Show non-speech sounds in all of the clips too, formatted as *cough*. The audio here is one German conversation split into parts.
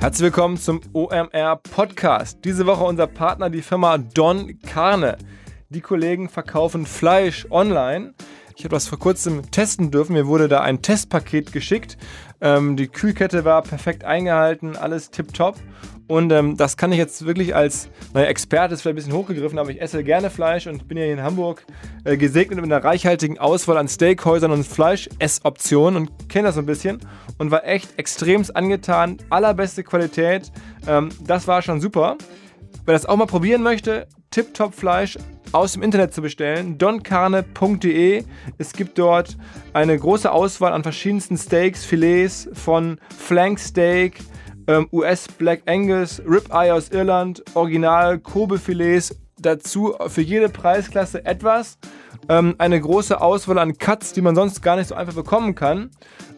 Herzlich willkommen zum OMR Podcast. Diese Woche unser Partner, die Firma Don Carne. Die Kollegen verkaufen Fleisch online. Ich habe das vor kurzem testen dürfen. Mir wurde da ein Testpaket geschickt. Ähm, die Kühlkette war perfekt eingehalten, alles tipptopp. Und ähm, das kann ich jetzt wirklich als, naja, Experte ist vielleicht ein bisschen hochgegriffen, aber ich esse gerne Fleisch und bin ja hier in Hamburg äh, gesegnet mit einer reichhaltigen Auswahl an Steakhäusern und Fleischessoptionen und kenne das so ein bisschen und war echt extremst angetan. Allerbeste Qualität. Ähm, das war schon super. Wer das auch mal probieren möchte, Tip-Top Fleisch aus dem Internet zu bestellen, doncarne.de. Es gibt dort eine große Auswahl an verschiedensten Steaks, Filets von Flank Steak, ähm, US Black Angus, Ribeye aus Irland, Original Kobe-Filets. Dazu für jede Preisklasse etwas. Ähm, eine große Auswahl an Cuts, die man sonst gar nicht so einfach bekommen kann.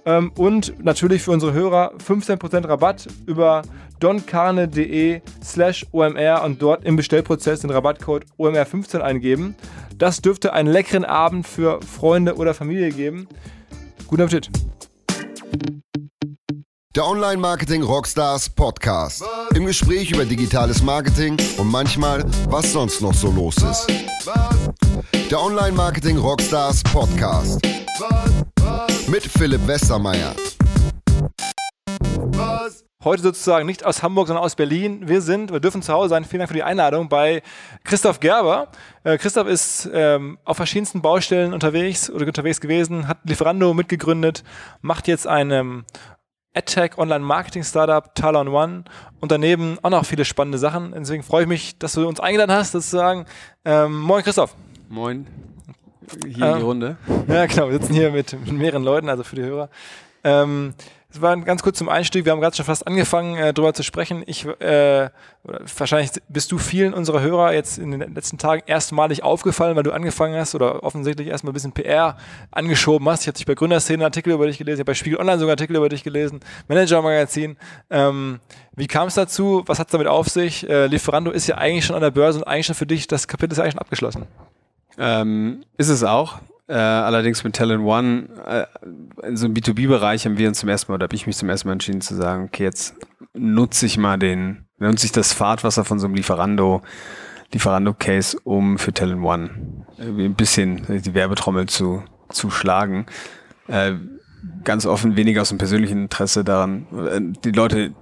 Ähm, und natürlich für unsere Hörer 15% Rabatt über doncarne.de slash OMR und dort im Bestellprozess den Rabattcode OMR15 eingeben. Das dürfte einen leckeren Abend für Freunde oder Familie geben. Guten Appetit! Der Online Marketing Rockstars Podcast. Im Gespräch über digitales Marketing und manchmal, was sonst noch so los ist. Der Online Marketing Rockstars Podcast. Mit Philipp Westermeier. Heute sozusagen nicht aus Hamburg, sondern aus Berlin. Wir sind, wir dürfen zu Hause sein. Vielen Dank für die Einladung bei Christoph Gerber. Äh, Christoph ist ähm, auf verschiedensten Baustellen unterwegs oder unterwegs gewesen, hat Lieferando mitgegründet, macht jetzt eine AdTech Online Marketing Startup Talon One und daneben auch noch viele spannende Sachen. Deswegen freue ich mich, dass du uns eingeladen hast, sozusagen. Ähm, moin Christoph. Moin. Hier ähm, in die Runde. Ja, genau. Wir sitzen hier mit, mit mehreren Leuten, also für die Hörer. Ähm, es war ganz kurz zum Einstieg. Wir haben gerade schon fast angefangen, äh, darüber zu sprechen. Ich, äh, wahrscheinlich bist du vielen unserer Hörer jetzt in den letzten Tagen erstmalig aufgefallen, weil du angefangen hast oder offensichtlich erstmal ein bisschen PR angeschoben hast. Ich habe dich bei Gründerszenen Artikel über dich gelesen, ich habe bei Spiegel Online sogar Artikel über dich gelesen, Manager Magazin. Ähm, wie kam es dazu? Was hat es damit auf sich? Äh, Lieferando ist ja eigentlich schon an der Börse und eigentlich schon für dich, das Kapitel ist eigentlich schon abgeschlossen. Ähm, ist es auch. Äh, allerdings mit Talent One, äh, in so einem B2B-Bereich haben wir uns zum ersten Mal, oder habe ich mich zum ersten Mal entschieden zu sagen, okay, jetzt nutze ich mal den, nutze ich das Fahrtwasser von so einem Lieferando, Lieferando-Case, um für Talent One ein bisschen die Werbetrommel zu, zu schlagen. Äh, ganz offen weniger aus dem persönlichen Interesse daran, äh, die Leute,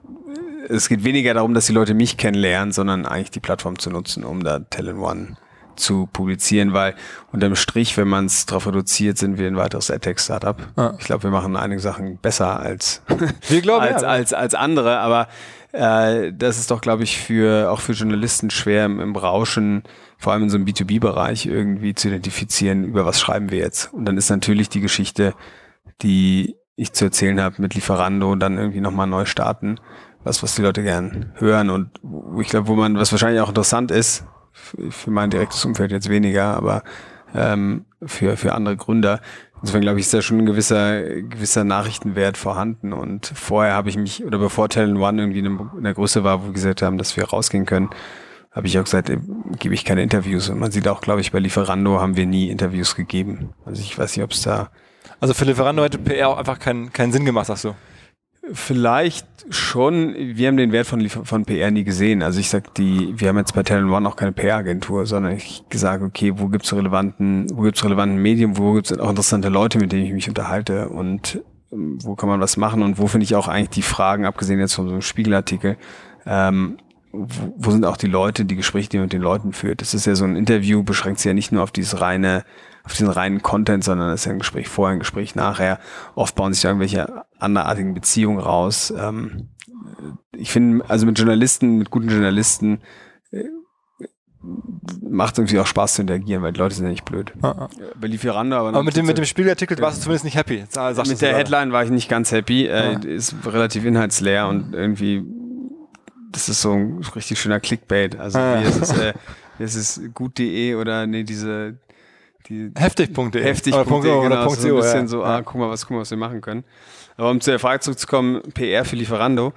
es geht weniger darum, dass die Leute mich kennenlernen, sondern eigentlich die Plattform zu nutzen, um da Talent One zu publizieren, weil unterm Strich, wenn man es darauf reduziert, sind wir ein weiteres AdTech-Startup. Ja. Ich glaube, wir machen einige Sachen besser als, *laughs* glauben, als, ja. als, als andere, aber äh, das ist doch, glaube ich, für auch für Journalisten schwer im, im Rauschen, vor allem in so einem B2B-Bereich irgendwie zu identifizieren, über was schreiben wir jetzt. Und dann ist natürlich die Geschichte, die ich zu erzählen habe mit Lieferando, dann irgendwie nochmal neu starten was, was die Leute gern hören und ich glaube, wo man, was wahrscheinlich auch interessant ist, für mein direktes Umfeld jetzt weniger, aber ähm, für, für andere Gründer. Insofern glaube ich, ist da schon ein gewisser, gewisser Nachrichtenwert vorhanden. Und vorher habe ich mich, oder bevor Talent One irgendwie in der Größe war, wo wir gesagt haben, dass wir rausgehen können, habe ich auch gesagt, gebe ich keine Interviews. Und man sieht auch, glaube ich, bei Lieferando haben wir nie Interviews gegeben. Also ich weiß nicht, ob es da. Also für Lieferando hätte PR auch einfach keinen, keinen Sinn gemacht, sagst du? Vielleicht schon. Wir haben den Wert von, von PR nie gesehen. Also ich sag die, wir haben jetzt bei Talent One auch keine PR-Agentur, sondern ich sage, okay, wo gibt's relevanten, wo gibt's relevanten Medien, wo gibt's auch interessante Leute, mit denen ich mich unterhalte und ähm, wo kann man was machen und wo finde ich auch eigentlich die Fragen, abgesehen jetzt von so einem Spiegelartikel, ähm, wo, wo sind auch die Leute, die Gespräche, die man mit den Leuten führt. Das ist ja so ein Interview, beschränkt sich ja nicht nur auf dieses reine auf diesen reinen Content, sondern es ist ja ein Gespräch vorher, ein Gespräch nachher. Oft bauen sich irgendwelche anderartigen Beziehungen raus. Ähm, ich finde, also mit Journalisten, mit guten Journalisten, äh, macht es irgendwie auch Spaß zu interagieren, weil die Leute sind ja nicht blöd. Ah, ah. Bei Lieferando, aber, aber mit dem, mit dem Spiegelartikel warst du zumindest nicht happy. Sagst mit der Headline war ich nicht ganz happy. Äh, ah. Ist relativ inhaltsleer und irgendwie, das ist so ein richtig schöner Clickbait. Also ah. wie ist es, äh, *laughs* ist es gut.de oder nee, diese die heftig.de. Heftig.de, genau, oder so ein bisschen ja. so, ah, guck mal, was, guck mal, was wir machen können. Aber um zu der Frage zurückzukommen, PR für Lieferando.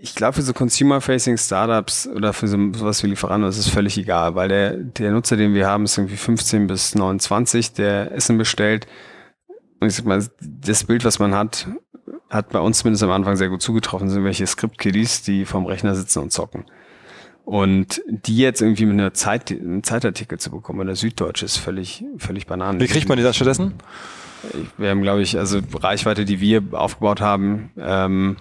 Ich glaube, für so Consumer-Facing Startups oder für so, sowas wie Lieferando ist es völlig egal, weil der, der Nutzer, den wir haben, ist irgendwie 15 bis 29, der Essen bestellt. Und ich sag mal, das Bild, was man hat, hat bei uns zumindest am Anfang sehr gut zugetroffen, sind welche Script-Kiddies, die vom Rechner sitzen und zocken. Und die jetzt irgendwie mit einer Zeit, einem Zeitartikel zu bekommen, in der Süddeutsche ist völlig, völlig bananen. Wie kriegt man die dann stattdessen? Wir haben, glaube ich, also Reichweite, die wir aufgebaut haben, ähm,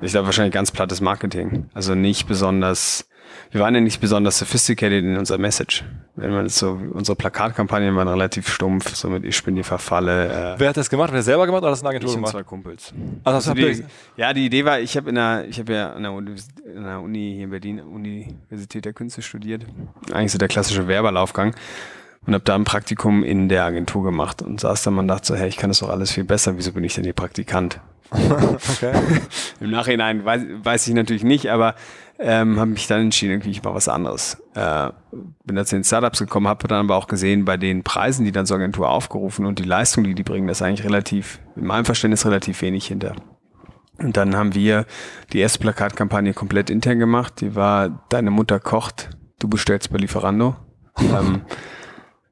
ich glaube wahrscheinlich ganz plattes Marketing. Also nicht besonders, wir waren ja nicht besonders sophisticated in unserer Message. Wenn man so, unsere Plakatkampagnen waren relativ stumpf, so mit Ich bin die Verfalle. Äh, Wer hat das gemacht? Wer selber gemacht oder hat das eine Agentur ich gemacht? zwei Kumpels. Also, Also die, ja, die Idee war, ich habe in der, ich habe ja an der, Uni, an der Uni hier in Berlin, Universität der Künste studiert. Eigentlich so der klassische Werberlaufgang. Und habe da ein Praktikum in der Agentur gemacht und saß dann und dachte so, hey, ich kann das doch alles viel besser, wieso bin ich denn hier Praktikant? *laughs* okay. *laughs* Im Nachhinein weiß, weiß ich natürlich nicht, aber ähm, habe mich dann entschieden, irgendwie ich mache was anderes. Äh, bin da zu den Startups gekommen, habe dann aber auch gesehen, bei den Preisen, die dann zur Agentur aufgerufen und die Leistung, die die bringen, das ist eigentlich relativ, in meinem Verständnis relativ wenig hinter. Und dann haben wir die erste Plakatkampagne komplett intern gemacht. Die war Deine Mutter kocht, du bestellst bei Lieferando. *laughs* ähm,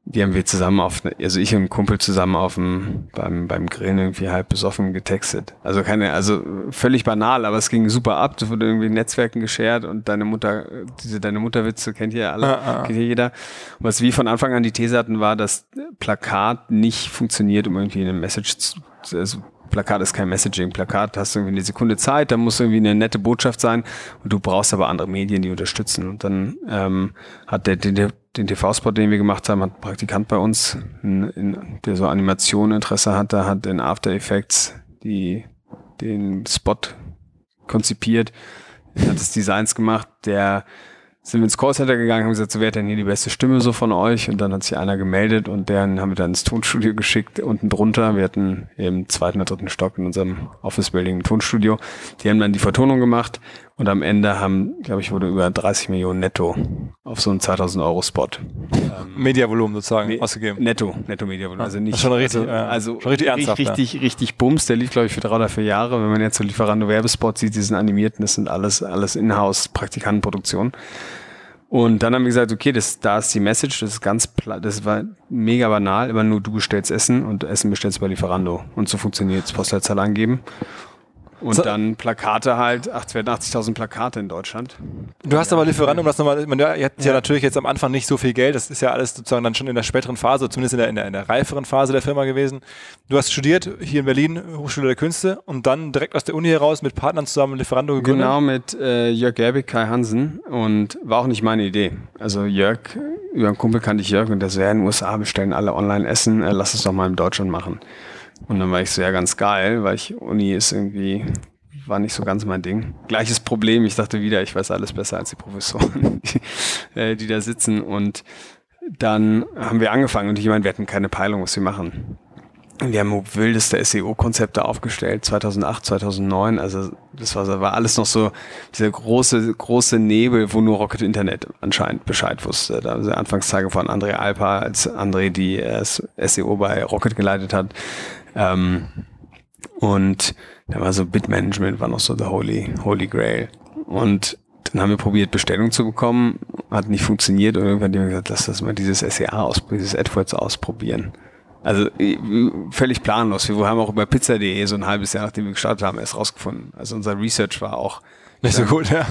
die haben wir zusammen auf, also ich und ein Kumpel zusammen auf dem, beim, beim Grillen irgendwie halb besoffen getextet. Also keine, also völlig banal, aber es ging super ab. Das wurde irgendwie in Netzwerken geshared und deine Mutter, diese deine Mutterwitze kennt ihr alle, Ah, ah. kennt ihr jeder. Und was wir von Anfang an die These hatten, war, dass Plakat nicht funktioniert, um irgendwie eine Message zu, also Plakat ist kein Messaging. Plakat hast du irgendwie eine Sekunde Zeit, da muss irgendwie eine nette Botschaft sein und du brauchst aber andere Medien, die unterstützen. Und dann ähm, hat der, den, den TV-Spot, den wir gemacht haben, hat ein Praktikant bei uns, in, in, der so Animation-Interesse hatte, hat in After Effects die, den Spot konzipiert, hat das Designs gemacht, der sind wir ins Callcenter gegangen, haben gesagt, so wer hat denn hier die beste Stimme so von euch? Und dann hat sich einer gemeldet und den haben wir dann ins Tonstudio geschickt, unten drunter. Wir hatten im zweiten oder dritten Stock in unserem Office-Building ein Tonstudio. Die haben dann die Vertonung gemacht und am Ende haben, glaube ich, wurde über 30 Millionen netto auf so einen 2000 Euro Spot. Mediavolumen sozusagen Me- ausgegeben. Netto, netto Mediavolumen. Also nicht, schon richtig, also, ja. also Schon richtig ernsthaft, ja. richtig, richtig Bums. Der lief, glaube ich, für drei oder vier Jahre. Wenn man jetzt so Lieferando Werbespots sieht, die sind animierten, das sind alles, alles Inhouse Praktikantenproduktion. Und dann haben wir gesagt, okay, das, da ist die Message, das ist ganz, das war mega banal, immer nur du bestellst Essen und Essen bestellst du bei Lieferando. Und so funktioniert es, Postleitzahl angeben. Und So- dann Plakate halt, ach, es werden 80.000 Plakate in Deutschland. Du hast aber Lieferando, um das nochmal, man, ihr habt ja. natürlich jetzt am Anfang nicht so viel Geld, das ist ja alles sozusagen dann schon in der späteren Phase, zumindest in der, in der, in der reiferen Phase der Firma gewesen. Du hast studiert hier in Berlin, Hochschule der Künste und dann direkt aus der Uni heraus mit Partnern zusammen Lieferando gegründet. Genau, mit äh, Jörg Gerbig, Kai Hansen und war auch nicht meine Idee. Also Jörg, über einen Kumpel kannte ich Jörg und der so, ja, in den USA bestellen alle online Essen, äh, lass es doch mal in Deutschland machen. Und dann war ich so, ja, ganz geil, weil ich, Uni ist irgendwie, war nicht so ganz mein Ding. Gleiches Problem, ich dachte wieder, ich weiß alles besser als die Professoren, die, *laughs* äh, die da sitzen und dann haben wir angefangen und ich meine, wir hatten keine Peilung, was wir machen. Wir haben wildeste SEO-Konzepte aufgestellt, 2008, 2009. Also das war, war alles noch so dieser große, große Nebel, wo nur Rocket Internet anscheinend Bescheid wusste. Da waren die Anfangstage von André Alpa, als André die SEO bei Rocket geleitet hat. Ähm, und da war so Bitmanagement, war noch so the holy, holy grail. Und dann haben wir probiert, Bestellung zu bekommen, hat nicht funktioniert und irgendwann haben wir gesagt, lass das mal dieses SEA aus, dieses AdWords ausprobieren. Also äh, völlig planlos. Wir haben auch über pizza.de so ein halbes Jahr, nachdem wir gestartet haben, erst rausgefunden. Also unser Research war auch Nicht so gut, ja.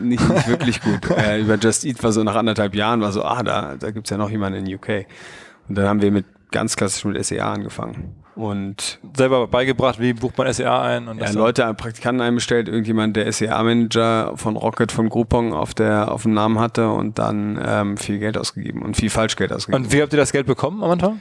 nicht, nicht wirklich gut. *laughs* äh, über Just Eat war so nach anderthalb Jahren, war so, ah, da, da gibt's ja noch jemanden in UK. Und dann haben wir mit ganz klassisch mit SEA angefangen. Und Selber beigebracht, wie bucht man SEA ein und ja, Leute, Praktikanten einbestellt, irgendjemand, der SEA-Manager von Rocket, von Groupon auf der auf dem Namen hatte und dann ähm, viel Geld ausgegeben und viel Falschgeld ausgegeben. Und wie habt ihr das Geld bekommen am Anfang?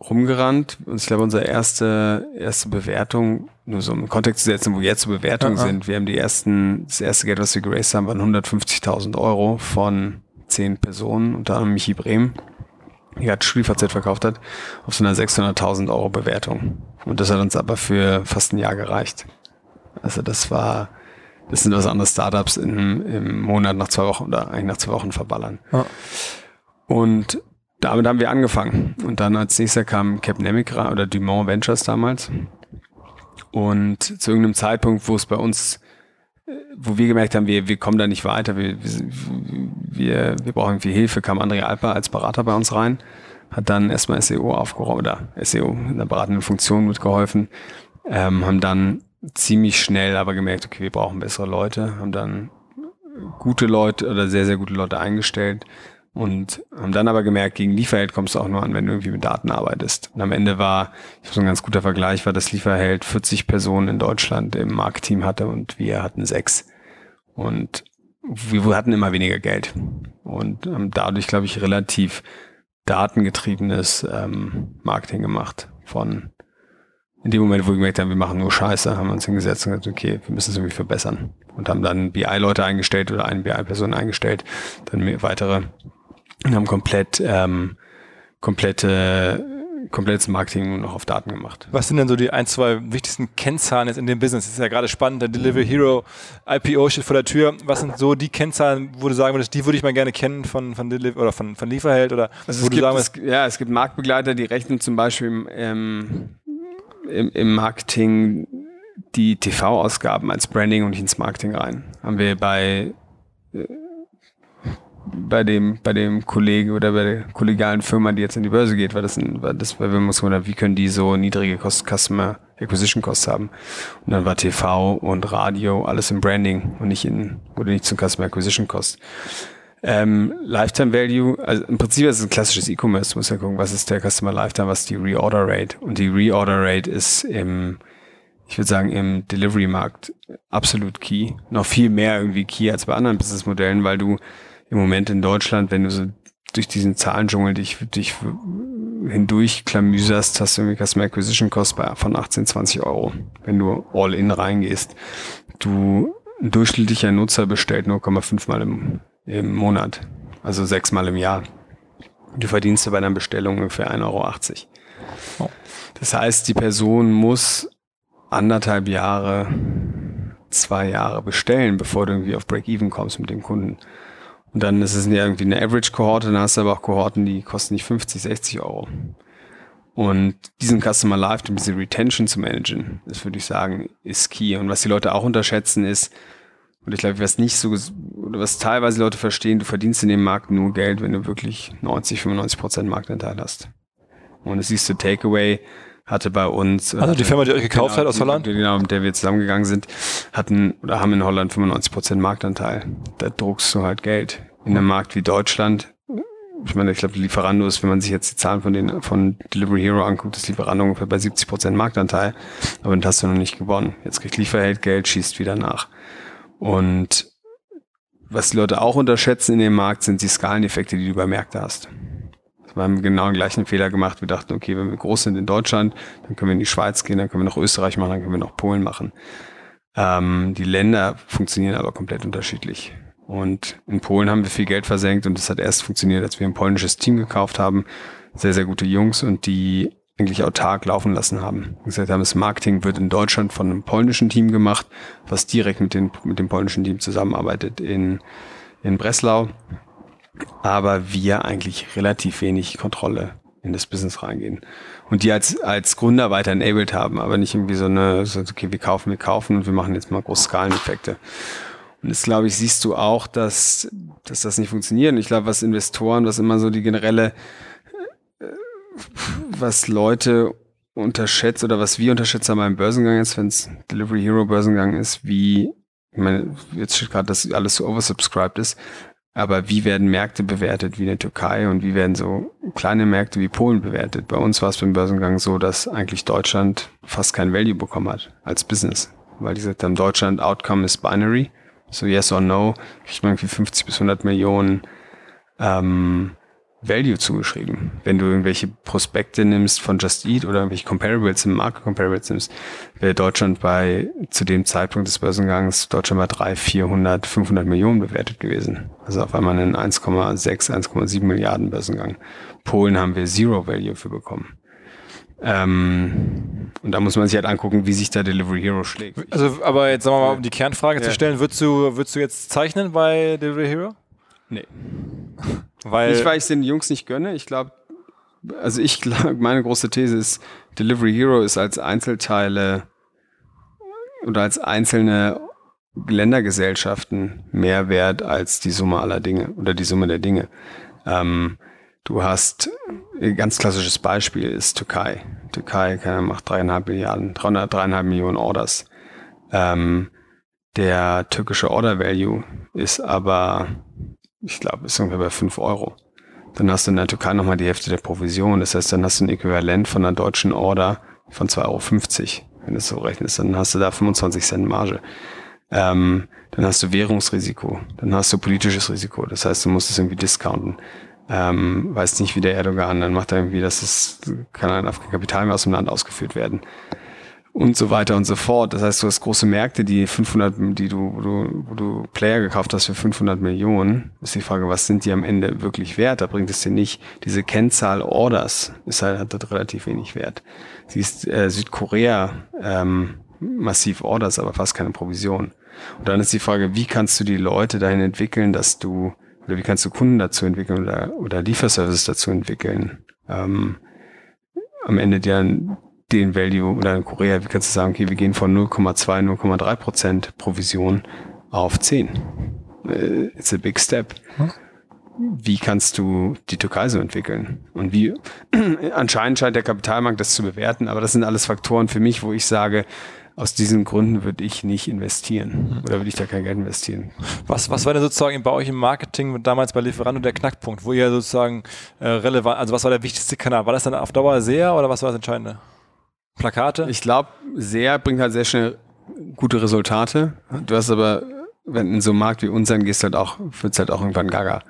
rumgerannt und ich glaube, unsere erste, erste Bewertung, nur so im Kontext zu setzen, wo jetzt so Bewertungen Ja, ja. sind. Wir haben die ersten, das erste Geld, was wir geraced haben, waren 150.000 Euro von zehn Personen, unter anderem Michi Brehm, die hat StudiVZ verkauft hat, auf so einer 600.000 Euro Bewertung. Und das hat uns aber für fast ein Jahr gereicht. Also das war, das sind was andere Startups im, im Monat nach zwei Wochen oder eigentlich nach zwei Wochen verballern. Ja. Und damit haben wir angefangen. Und dann als nächster kam Capnemic oder Dumont Ventures damals. Und zu irgendeinem Zeitpunkt, wo es bei uns, wo wir gemerkt haben, wir, wir kommen da nicht weiter, wir, wir, wir, brauchen irgendwie Hilfe, kam André Alper als Berater bei uns rein, hat dann erstmal SEO aufgeräumt oder SEO in der beratenden Funktion mitgeholfen, ähm, haben dann ziemlich schnell aber gemerkt, okay, wir brauchen bessere Leute, haben dann gute Leute oder sehr, sehr gute Leute eingestellt und haben dann aber gemerkt, gegen Lieferheld kommst du auch nur an, wenn du irgendwie mit Daten arbeitest. Und am Ende war, so ein ganz guter Vergleich, war, dass Lieferheld 40 Personen in Deutschland im Marktteam hatte und wir hatten sechs. Und wir hatten immer weniger Geld und haben dadurch, glaube ich, relativ datengetriebenes ähm, Marketing gemacht von in dem Moment, wo wir gemerkt haben, wir machen nur Scheiße, haben wir uns hingesetzt und gesagt, okay, wir müssen es irgendwie verbessern. Und haben dann BI-Leute eingestellt oder eine BI-Person eingestellt, dann weitere und haben komplett ähm, komplette komplettes Marketing nur noch auf Daten gemacht. Was sind denn so die ein, zwei wichtigsten Kennzahlen jetzt in dem Business? Das ist ja gerade spannend, der Delivery Hero IPO steht vor der Tür. Was sind so die Kennzahlen, wo du sagen würdest, die würde ich mal gerne kennen von, von Delivery oder von, von Lieferheld oder also wo du gibt, sagen würdest, es, Ja, es gibt Marktbegleiter, die rechnen zum Beispiel im, ähm, im, im Marketing die TV-Ausgaben als Branding und nicht ins Marketing rein. Haben wir bei äh, bei dem, bei dem Kollegen oder bei der kollegialen Firma, die jetzt in die Börse geht, weil das, war das, weil wir wundern, wie können die so niedrige Cost, Customer Acquisition Costs haben? Und dann war TV und Radio alles im Branding und nicht in, oder nicht zum Customer Acquisition Cost. Ähm, Lifetime Value, also im Prinzip ist es ein klassisches E-Commerce, muss ja gucken, was ist der Customer Lifetime, was ist die Reorder Rate. Und die Reorder Rate ist im, ich würde sagen, im Delivery-Markt absolut key. Noch viel mehr irgendwie key als bei anderen Businessmodellen, weil du im Moment in Deutschland, wenn du so durch diesen Zahlendschungel dich, dich hindurch klamüserst, hast du irgendwie Customer Acquisition Cost bei, von 18, 20 Euro, wenn du all in reingehst. Du, ein durchschnittlicher Nutzer bestellt 0,5 mal im, im Monat, also sechs Mal im Jahr. Du verdienst bei einer Bestellung ungefähr 1,80 Euro. Oh. Das heißt, die Person muss anderthalb Jahre, zwei Jahre bestellen, bevor du irgendwie auf Break-Even kommst mit dem Kunden. Und dann ist es ja irgendwie eine Average-Kohorte, dann hast du aber auch Kohorten, die kosten nicht 50, 60 Euro. Und diesen Customer Lifetime, diese Retention zu managen, das würde ich sagen, ist key. Und was die Leute auch unterschätzen ist, und ich glaube, was nicht so, oder was teilweise Leute verstehen, du verdienst in dem Markt nur Geld, wenn du wirklich 90, 95 Prozent Marktanteil hast. Und das siehst du, Takeaway hatte bei uns. Also die Firma, die euch gekauft genau, hat aus Holland? Genau, mit der wir zusammengegangen sind, hatten oder haben in Holland 95 Prozent Marktanteil. Da druckst du halt Geld. In einem Markt wie Deutschland, ich meine, ich glaube, Lieferando ist, wenn man sich jetzt die Zahlen von den von Delivery Hero anguckt, ist Lieferando ungefähr bei 70 Prozent Marktanteil. Aber dann hast du noch nicht gewonnen. Jetzt kriegt Lieferheld Geld, schießt wieder nach. Und was die Leute auch unterschätzen in dem Markt, sind die Skaleneffekte, die du bei Märkte hast. Wir haben genau den gleichen Fehler gemacht. Wir dachten, okay, wenn wir groß sind in Deutschland, dann können wir in die Schweiz gehen, dann können wir noch Österreich machen, dann können wir noch Polen machen. Ähm, die Länder funktionieren aber komplett unterschiedlich. Und in Polen haben wir viel Geld versenkt und das hat erst funktioniert, als wir ein polnisches Team gekauft haben. Sehr, sehr gute Jungs und die eigentlich autark laufen lassen haben. Wir gesagt haben, das Marketing wird in Deutschland von einem polnischen Team gemacht, was direkt mit, den, mit dem polnischen Team zusammenarbeitet in, in Breslau aber wir eigentlich relativ wenig Kontrolle in das Business reingehen. Und die als, als Gründer weiter enabled haben, aber nicht irgendwie so eine, so, okay, wir kaufen, wir kaufen und wir machen jetzt mal große Skaleneffekte. Und das, glaube ich, siehst du auch, dass, dass das nicht funktioniert. Und ich glaube, was Investoren, was immer so die generelle, äh, was Leute unterschätzt oder was wir unterschätzen beim Börsengang ist, wenn es Delivery Hero Börsengang ist, wie, ich meine, jetzt steht gerade, dass alles so oversubscribed ist, aber wie werden Märkte bewertet wie in der Türkei und wie werden so kleine Märkte wie Polen bewertet? Bei uns war es beim Börsengang so, dass eigentlich Deutschland fast kein Value bekommen hat als Business. Weil die gesagt haben, Deutschland Outcome ist binary. So yes or no, kriegt man irgendwie 50 bis 100 Millionen ähm, Value zugeschrieben. Wenn du irgendwelche Prospekte nimmst von Just Eat oder irgendwelche Comparables, Market Comparables nimmst, wäre Deutschland bei, zu dem Zeitpunkt des Börsengangs, Deutschland bei 3, 400, 500 Millionen bewertet gewesen. Also auf einmal einen 1,6, 1,7 Milliarden Börsengang. Polen haben wir Zero Value für bekommen. Ähm, und da muss man sich halt angucken, wie sich da Delivery Hero schlägt. Also, aber jetzt sagen wir mal, um die Kernfrage ja. zu stellen, würdest du, würdest du jetzt zeichnen bei Delivery Hero? Nee. *laughs* Weil nicht, weil ich den Jungs nicht gönne. Ich glaube, also ich glaube, meine große These ist, Delivery Hero ist als Einzelteile oder als einzelne Ländergesellschaften mehr wert als die Summe aller Dinge oder die Summe der Dinge. Ähm, du hast ein ganz klassisches Beispiel ist Türkei. Türkei macht dreieinhalb Milliarden, 300, dreieinhalb Millionen Orders. Ähm, der türkische Order Value ist aber, ich glaube, ist ungefähr bei 5 Euro. Dann hast du in der Türkei nochmal die Hälfte der Provision. Das heißt, dann hast du ein Äquivalent von einer deutschen Order von 2,50 Euro. Wenn du es so rechnest, dann hast du da 25 Cent Marge. Ähm, dann hast du Währungsrisiko, dann hast du politisches Risiko. Das heißt, du musst es irgendwie discounten. Ähm, weißt nicht, wie der Erdogan, dann macht er irgendwie, dass es kann ein Kapital mehr aus dem Land ausgeführt werden und so weiter und so fort. Das heißt, du hast große Märkte, die 500, die du, wo du, wo du Player gekauft hast für 500 Millionen. Ist die Frage, was sind die am Ende wirklich wert? Da bringt es dir nicht. Diese Kennzahl Orders ist halt, hat dort relativ wenig Wert. Siehst äh, Südkorea ähm, massiv Orders, aber fast keine Provision. Und dann ist die Frage, wie kannst du die Leute dahin entwickeln, dass du, oder wie kannst du Kunden dazu entwickeln oder, oder Lieferservices dazu entwickeln? Ähm, am Ende deren den Value oder in Korea, wie kannst du sagen, okay, wir gehen von 0,2, 0,3 Prozent Provision auf 10. Äh, it's a big step. Wie kannst du die Türkei so entwickeln? Und wie, *clears throat* anscheinend scheint der Kapitalmarkt das zu bewerten, aber das sind alles Faktoren für mich, wo ich sage, aus diesen Gründen würde ich nicht investieren oder würde ich da kein Geld investieren. Was, was war denn sozusagen bei euch im Marketing damals bei Lieferando der Knackpunkt, wo ihr sozusagen äh, relevant, also was war der wichtigste Kanal? War das dann auf Dauer sehr oder was war das Entscheidende? Plakate? Ich glaube, sehr bringt halt sehr schnell gute Resultate. Du hast aber, wenn in so einem Markt wie unseren gehst, halt auch, wird's halt auch irgendwann gaga.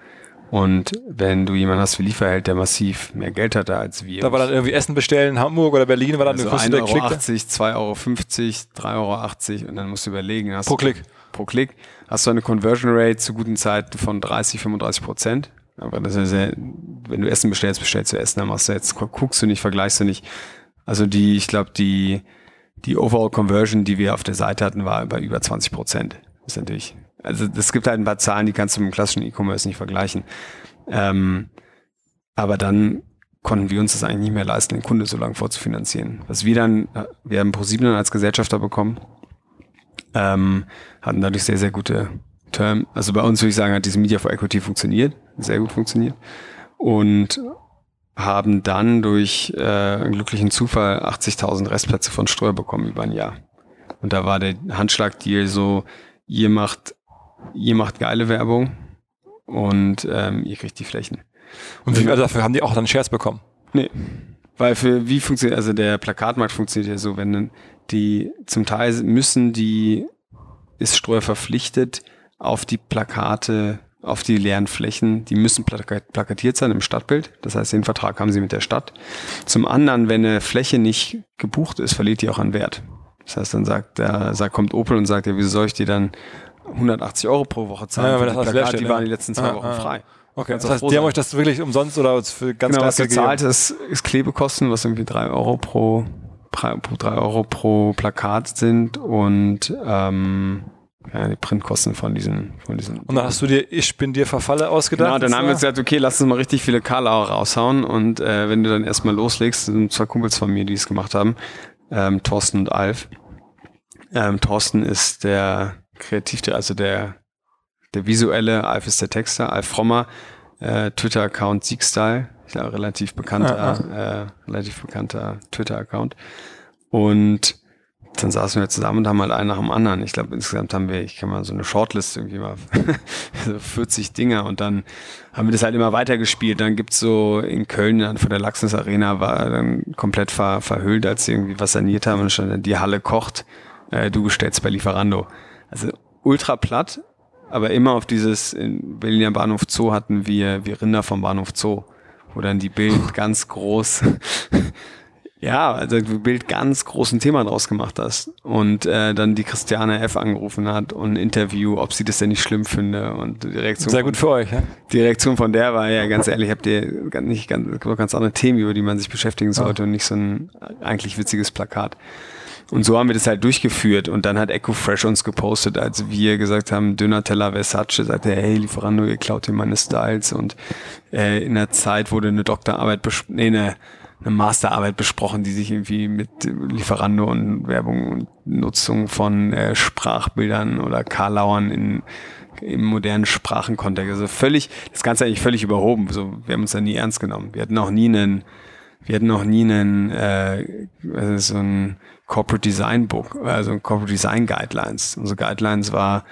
Und wenn du jemanden hast wie Lieferheld, der massiv mehr Geld hatte als wir. Da war dann irgendwie Essen bestellen in Hamburg oder Berlin, war dann also 1,80 Euro, 2,50 Euro, 3,80 Euro und dann musst du überlegen. pro Klick. Pro Klick. Hast du eine Conversion Rate zu guten Zeiten von 30, 35 Prozent. Aber das ist ja, wenn du Essen bestellst, bestellst du Essen, dann machst du jetzt, guckst du nicht, vergleichst du nicht. Also die, ich glaube, die, die Overall Conversion, die wir auf der Seite hatten, war bei über 20 Prozent. ist natürlich, also es gibt halt ein paar Zahlen, die kannst du mit dem klassischen E-Commerce nicht vergleichen. Ähm, aber dann konnten wir uns das eigentlich nicht mehr leisten, den Kunde so lange vorzufinanzieren. Was wir dann, wir haben ProSieben als Gesellschafter bekommen, ähm, hatten dadurch sehr, sehr gute Term. Also bei uns würde ich sagen, hat diese Media for Equity funktioniert, sehr gut funktioniert. Und haben dann durch äh, einen glücklichen Zufall 80.000 Restplätze von Streuer bekommen über ein Jahr. Und da war der Handschlagdeal so, ihr macht, ihr macht geile Werbung und ähm, ihr kriegt die Flächen. Und wie, also dafür haben die auch dann Shares bekommen? Nee. Weil für wie funktioniert, also der Plakatmarkt funktioniert ja so, wenn die zum Teil müssen die, ist Streuer verpflichtet, auf die Plakate auf die leeren Flächen, die müssen plakatiert sein im Stadtbild. Das heißt, den Vertrag haben sie mit der Stadt. Zum anderen, wenn eine Fläche nicht gebucht ist, verliert die auch an Wert. Das heißt, dann sagt der, sagt, kommt Opel und sagt, ja, wieso soll ich dir dann 180 Euro pro Woche zahlen? Ja, für die Plakate, die waren die letzten zwei ah, Wochen ah. frei. Okay, das heißt, die haben euch das wirklich umsonst oder für ganz genau, was gezahlt ist, ist Klebekosten, was irgendwie drei Euro pro, pro drei Euro pro Plakat sind und ähm, ja, die Printkosten von diesen, von diesen. Und dann hast du dir Ich bin dir verfalle ausgedacht? Genau, dann haben wir gesagt, okay, lass uns mal richtig viele Karlauer raushauen und äh, wenn du dann erstmal loslegst, sind zwei Kumpels von mir, die es gemacht haben, ähm, Thorsten und Alf. Ähm, Thorsten ist der Kreativ, also der, der visuelle, Alf ist der Texter, Alf Frommer, äh, Twitter-Account Siegstyle, ja relativ bekannter, ah. Äh, relativ bekannter Twitter-Account. Und dann saßen wir zusammen und haben halt einen nach dem anderen. Ich glaube, insgesamt haben wir, ich kann mal so eine Shortlist irgendwie mal, *laughs* so 40 Dinger und dann haben wir das halt immer weitergespielt. Dann gibt's so in Köln dann vor der Laxness Arena war dann komplett ver, verhüllt, als sie irgendwie was saniert haben und stand die Halle kocht, äh, du gestellst bei Lieferando. Also ultra platt, aber immer auf dieses, in Berliner Bahnhof Zoo hatten wir, wir Rinder vom Bahnhof Zoo, wo dann die Bild *laughs* ganz groß *laughs* ja, also Bild ganz großen Thema draus gemacht hast und äh, dann die Christiane F. angerufen hat und ein Interview, ob sie das denn nicht schlimm finde und die Reaktion. Sehr gut für euch, ja? Die Reaktion von der war ja ganz ehrlich, habt ihr nicht ganz, ganz andere Themen, über die man sich beschäftigen sollte ja. und nicht so ein eigentlich witziges Plakat. Und so haben wir das halt durchgeführt und dann hat EcoFresh uns gepostet, als wir gesagt haben, Döner-Teller Versace, sagte hey, Lieferando, ihr klaut hier meine Styles und äh, in der Zeit wurde eine Doktorarbeit, nee, eine eine Masterarbeit besprochen, die sich irgendwie mit Lieferando und Werbung und Nutzung von äh, Sprachbildern oder Karlauern in im modernen Sprachenkontext. Also völlig, das Ganze eigentlich völlig überhoben. So, wir haben uns da nie ernst genommen. Wir hatten auch nie einen, wir hatten noch nie einen, äh, so ein Corporate Design Book, also Corporate Design Guidelines. Unsere Guidelines war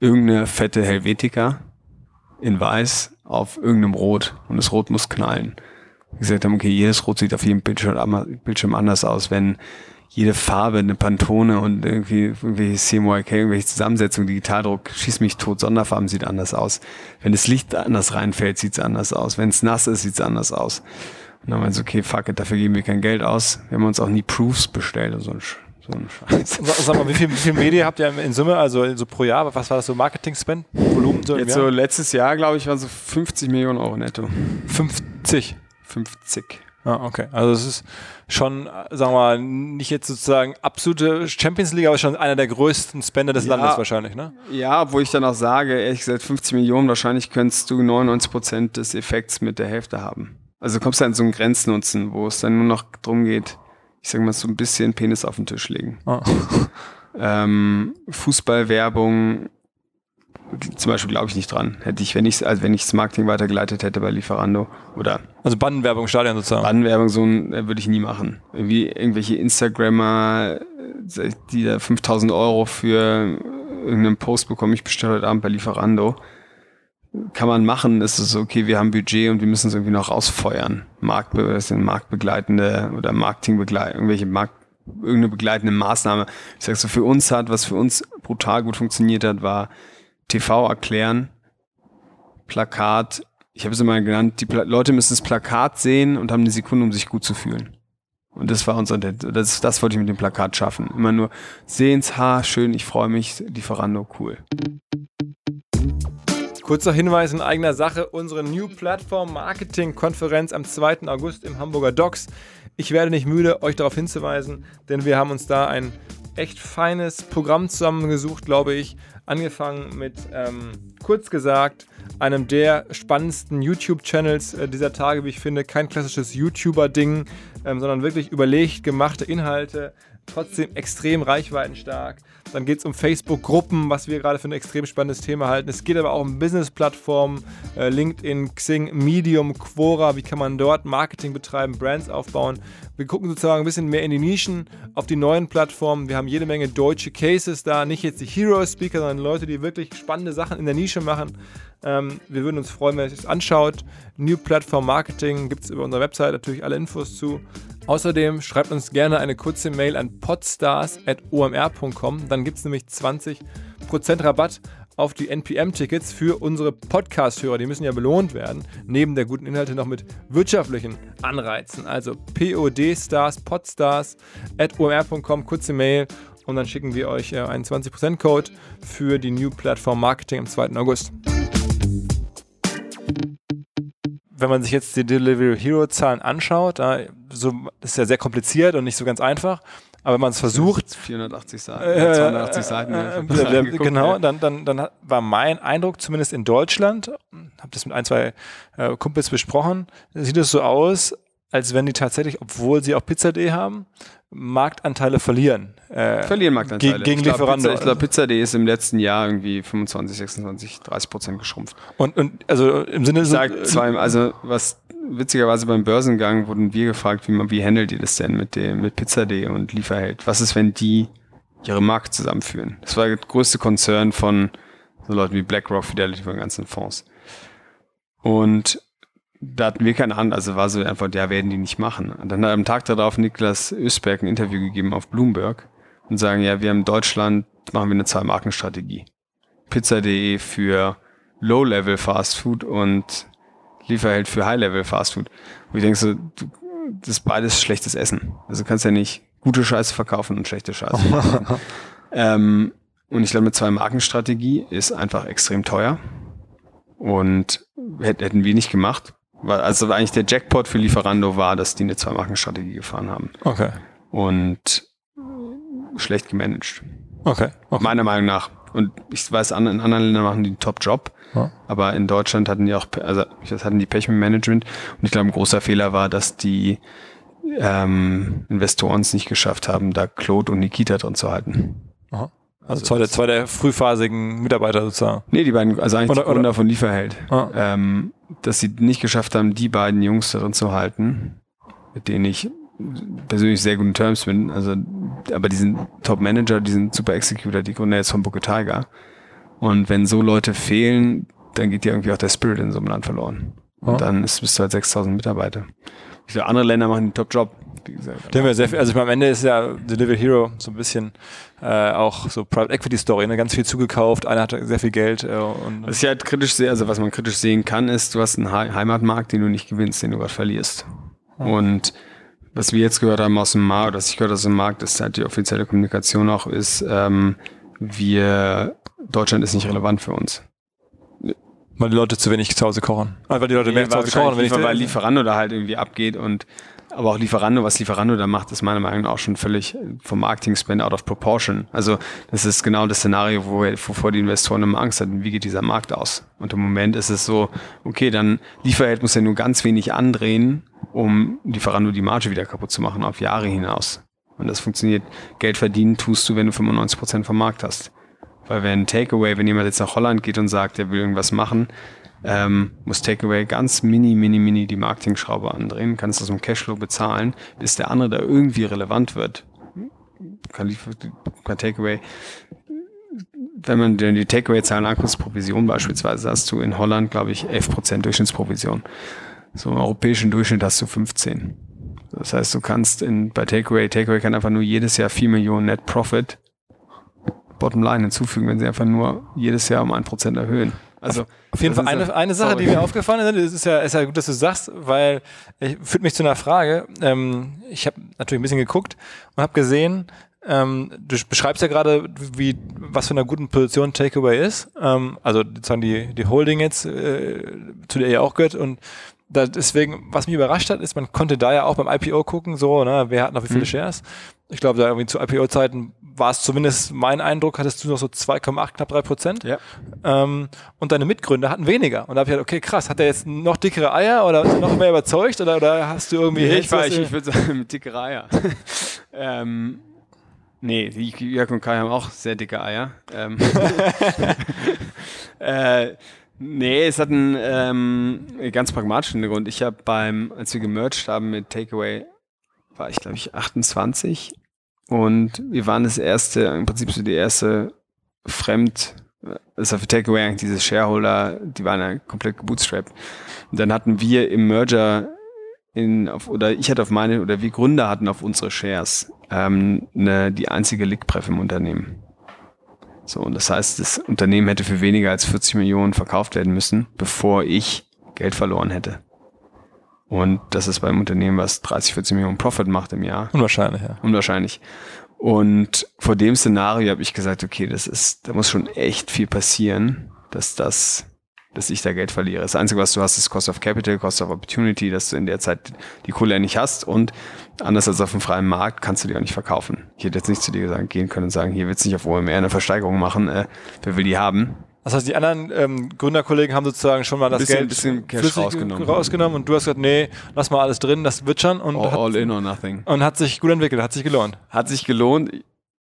irgendeine fette Helvetica in weiß auf irgendeinem Rot und das Rot muss knallen. Wir gesagt haben, okay, jedes Rot sieht auf jedem Bildschirm, anders aus. Wenn jede Farbe, eine Pantone und irgendwie irgendwelche CMYK, irgendwelche Zusammensetzungen, Digitaldruck, schieß mich tot, Sonderfarben sieht anders aus. Wenn das Licht anders reinfällt, sieht es anders aus. Wenn es nass ist, sieht es anders aus. Und dann haben wir so, okay, fuck it, dafür geben wir kein Geld aus. Wir haben uns auch nie Proofs bestellt, so ein, so ein Scheiß. Sag mal, wie viel, wie viel Medien habt ihr in Summe, also so pro Jahr? Was war das so Marketing-Spend? Volumen so Jetzt Jahr? so letztes Jahr, glaube ich, waren so 50 Millionen Euro netto. 50? 50. Ah, okay. Also es ist schon, sagen wir mal, nicht jetzt sozusagen absolute Champions League, aber schon einer der größten Spender des ja, Landes wahrscheinlich, ne? Ja, wo ich dann auch sage, ehrlich gesagt, 50 Millionen, wahrscheinlich könntest du 99 Prozent des Effekts mit der Hälfte haben. Also kommst du an so einen Grenznutzen, wo es dann nur noch darum geht, ich sag mal, so ein bisschen Penis auf den Tisch legen. Oh. *laughs* ähm, Fußballwerbung zum Beispiel glaube ich nicht dran. Hätte ich, wenn ich, also wenn ich das Marketing weitergeleitet hätte bei Lieferando oder. Also Bannenwerbung, Stadion sozusagen. Bannenwerbung, so ein, äh, würde ich nie machen. Irgendwie irgendwelche Instagrammer, äh, die da 5000 Euro für irgendeinen Post bekommen, ich bestelle heute Abend bei Lieferando. Kann man machen, ist es okay, wir haben Budget und wir müssen es irgendwie noch rausfeuern. Markt, das sind marktbegleitende oder Marketingbegleitende, irgendwelche Markt, irgendeine begleitende Maßnahme. Ich sag so, für uns hat, was für uns brutal gut funktioniert hat, war, TV erklären, Plakat, ich habe es immer genannt, die Pla Leute müssen das Plakat sehen und haben eine Sekunde, um sich gut zu fühlen. Und das war unser, das, das wollte ich mit dem Plakat schaffen. Immer nur sehen's, ha, schön, ich freue mich, Lieferando, cool. Kurzer Hinweis in eigener Sache, unsere New Platform Marketing Konferenz am 2. August im Hamburger Docks. Ich werde nicht müde, euch darauf hinzuweisen, denn wir haben uns da ein echt feines Programm zusammengesucht, glaube ich, Angefangen mit, ähm, kurz gesagt, einem der spannendsten YouTube-Channels äh, dieser Tage, wie ich finde. Kein klassisches YouTuber-Ding, ähm, sondern wirklich überlegt gemachte Inhalte, trotzdem extrem reichweitenstark. Dann geht es um Facebook-Gruppen, was wir gerade für ein extrem spannendes Thema halten. Es geht aber auch um Business-Plattformen, äh, LinkedIn, Xing, Medium, Quora. Wie kann man dort Marketing betreiben, Brands aufbauen? Wir gucken sozusagen ein bisschen mehr in die Nischen, auf die neuen Plattformen. Wir haben jede Menge deutsche Cases da, nicht jetzt die Hero-Speaker, sondern Leute, die wirklich spannende Sachen in der Nische machen. Ähm, wir würden uns freuen, wenn ihr es anschaut. New Platform Marketing gibt es über unsere Website natürlich alle Infos zu. Außerdem schreibt uns gerne eine kurze Mail an podstars.omr.com. Dann gibt es nämlich 20% Rabatt auf die NPM-Tickets für unsere Podcast-Hörer. Die müssen ja belohnt werden, neben der guten Inhalte noch mit wirtschaftlichen Anreizen. Also podstars, podstars.omr.com, kurze Mail und dann schicken wir euch äh, einen 20%-Code für die New Platform Marketing am 2. August wenn man sich jetzt die Delivery Hero Zahlen anschaut, so ist ja sehr kompliziert und nicht so ganz einfach. Aber wenn man es versucht. 480 Seiten, äh, 280 Seiten. Äh, äh, genau, dann, dann, dann war mein Eindruck, zumindest in Deutschland, habe das mit ein, zwei äh, Kumpels besprochen, sieht es so aus, als wenn die tatsächlich, obwohl sie auch Pizza.de haben, Marktanteile verlieren. Äh, verlieren Marktanteile. Ge gegen ich Lieferando. ich glaube, Pizza.de ist im letzten Jahr irgendwie 25, 26, 30 Prozent geschrumpft. Und, und also im Sinne so, zwei, also was witzigerweise beim Börsengang wurden wir gefragt, wie man, wie handelt ihr das denn mit dem, mit Pizza.de und Lieferheld? Was ist, wenn die ihre Markt zusammenführen? Das war der größte Konzern von so Leuten wie BlackRock, Fidelity, von ganzen Fonds. Und da hatten wir keine Ahnung, also war so einfach, ja, werden die nicht machen. Und dann hat am Tag darauf Niklas Ösberg ein Interview gegeben auf Bloomberg und sagen, ja, wir haben in Deutschland, machen wir eine Zwei-Marken-Strategie. Pizza.de für Low-Level Fast Food und Lieferheld für High-Level Fast Food. Wo ich denke so, du, das ist beides schlechtes Essen. Also du kannst ja nicht gute Scheiße verkaufen und schlechte Scheiße. *laughs* ähm, und ich glaube, eine Zwei-Marken-Strategie ist einfach extrem teuer. Und hätten wir nicht gemacht, also eigentlich der Jackpot für Lieferando war, dass die eine Zwei-Marken-Strategie gefahren haben. Okay. Und schlecht gemanagt. Okay. okay. Meiner Meinung nach. Und ich weiß, in anderen Ländern machen die einen Top-Job. Ja. Aber in Deutschland hatten die auch, also das hatten die Pech mit Management. Und ich glaube, ein großer Fehler war, dass die ähm, Investoren es nicht geschafft haben, da Claude und Nikita drin zu halten. Aha. Also, also zwei, der, zwei der frühphasigen Mitarbeiter sozusagen. Nee, die beiden, also eigentlich oder, die Gründer oder? von Lieferheld. Ah. Ähm, dass sie nicht geschafft haben, die beiden Jungs darin zu halten. mit denen ich persönlich sehr guten Terms bin. Also, aber die sind Top-Manager, die sind super Executor, die Gründer jetzt von Booker Tiger. Und wenn so Leute fehlen, dann geht dir irgendwie auch der Spirit in so einem Land verloren. Und dann ist bis zu halt 6000 Mitarbeiter. Ich glaube, andere Länder machen einen Top-Job. Wir sehr viel, also ich meine, am Ende ist ja Delivery Hero so ein bisschen äh, auch so Private Equity Story, ne? ganz viel zugekauft, einer hatte sehr viel Geld äh, und Was ich halt kritisch sehe, also was man kritisch sehen kann, ist, du hast einen He- Heimatmarkt, den du nicht gewinnst, den du gerade verlierst. Und was wir jetzt gehört haben aus dem Markt, oder was ich gehört aus dem Markt, ist halt die offizielle Kommunikation auch, ist, ähm, wir, Deutschland ist nicht relevant für uns. weil die Leute zu wenig zu Hause kochen. Ah, weil die Leute mehr zu Hause kochen, wenn ich weil Lieferando da halt irgendwie abgeht und aber auch Lieferando, was Lieferando da macht, ist meiner Meinung nach auch schon völlig vom Marketing-Spend out of proportion. Also das ist genau das Szenario, wo, wovor die Investoren immer Angst hatten. Wie geht dieser Markt aus? Und im Moment ist es so, okay, dann Lieferheld muss ja nur ganz wenig andrehen, um Lieferando die Marge wieder kaputt zu machen auf Jahre hinaus. Und das funktioniert. Geld verdienen tust du, wenn du 95 Prozent vom Markt hast. Weil wenn Takeaway, wenn jemand jetzt nach Holland geht und sagt, er will irgendwas machen, ähm, muss Takeaway ganz mini, mini, mini die Marketing-Schraube andrehen, kann es aus dem Cashflow bezahlen, bis der andere da irgendwie relevant wird. Kann, kann Takeaway, wenn man die Takeaway-Zahlen anguckt, Provision beispielsweise, hast du in Holland, glaube ich, 11% Durchschnittsprovision. So im europäischen Durchschnitt hast du 15. Das heißt, du kannst in, bei Takeaway, Takeaway kann einfach nur jedes Jahr 4 Millionen Net Profit Bottomline hinzufügen, wenn sie einfach nur jedes Jahr um 1% erhöhen. Also Auf jeden Fall eine, ja- eine Sache, sorry. die mir aufgefallen ist, ist ja, ist ja gut, dass du sagst, weil ich führt mich zu einer Frage. Ähm, ich habe natürlich ein bisschen geguckt und habe gesehen, ähm, du beschreibst ja gerade, wie was für einer guten Position Takeaway ist. Ähm, also sozusagen die, die Holding jetzt, äh, zu der ihr auch gehört. Und da, deswegen, was mich überrascht hat, ist, man konnte da ja auch beim IPO gucken, so, ne, wer hat noch wie viele Mhm. Shares. Ich glaube, da irgendwie zu IPO-Zeiten war es zumindest mein Eindruck, hattest du noch so 2,8, knapp 3 Prozent. Ja. Ähm, und deine Mitgründer hatten weniger. Und da habe ich gedacht, okay, krass, hat der jetzt noch dickere Eier oder er noch mehr überzeugt oder, oder hast du irgendwie. Nee, ich, war, ich, ich würde sagen, *laughs* mit dicke Eier. *laughs* ähm, nee, Jörg und Kai haben auch sehr dicke Eier. Ähm, *laughs* äh, nee, es hat einen ähm, ganz pragmatischen Grund. Ich habe beim, als wir gemerged haben mit Takeaway, war ich glaube ich 28 und wir waren das erste, im Prinzip so die erste Fremd, das war für Takeaway eigentlich diese Shareholder, die waren ja komplett gebootstrapped. Und dann hatten wir im Merger in, auf, oder ich hatte auf meine, oder wir Gründer hatten auf unsere Shares ähm, ne, die einzige Lickpref im Unternehmen. So, und das heißt, das Unternehmen hätte für weniger als 40 Millionen verkauft werden müssen, bevor ich Geld verloren hätte. Und das ist beim Unternehmen, was 30, 40 Millionen Profit macht im Jahr. Unwahrscheinlich, ja. Unwahrscheinlich. Und vor dem Szenario habe ich gesagt, okay, das ist, da muss schon echt viel passieren, dass das, dass ich da Geld verliere. Das Einzige, was du hast, ist Cost of Capital, Cost of Opportunity, dass du in der Zeit die Kohle ja nicht hast und anders als auf dem freien Markt kannst du die auch nicht verkaufen. Ich hätte jetzt nicht zu dir gesagt, gehen können und sagen, hier willst du nicht auf OMR eine Versteigerung machen, äh, wer will die haben? Das heißt, die anderen ähm, Gründerkollegen haben sozusagen schon mal das Bisschen- Geld bisschen Cash flüssig rausgenommen. rausgenommen und du hast gesagt, nee, lass mal alles drin, das wird schon und, All, hat, all in or nothing. und hat sich gut entwickelt, hat sich gelohnt. Hat sich gelohnt.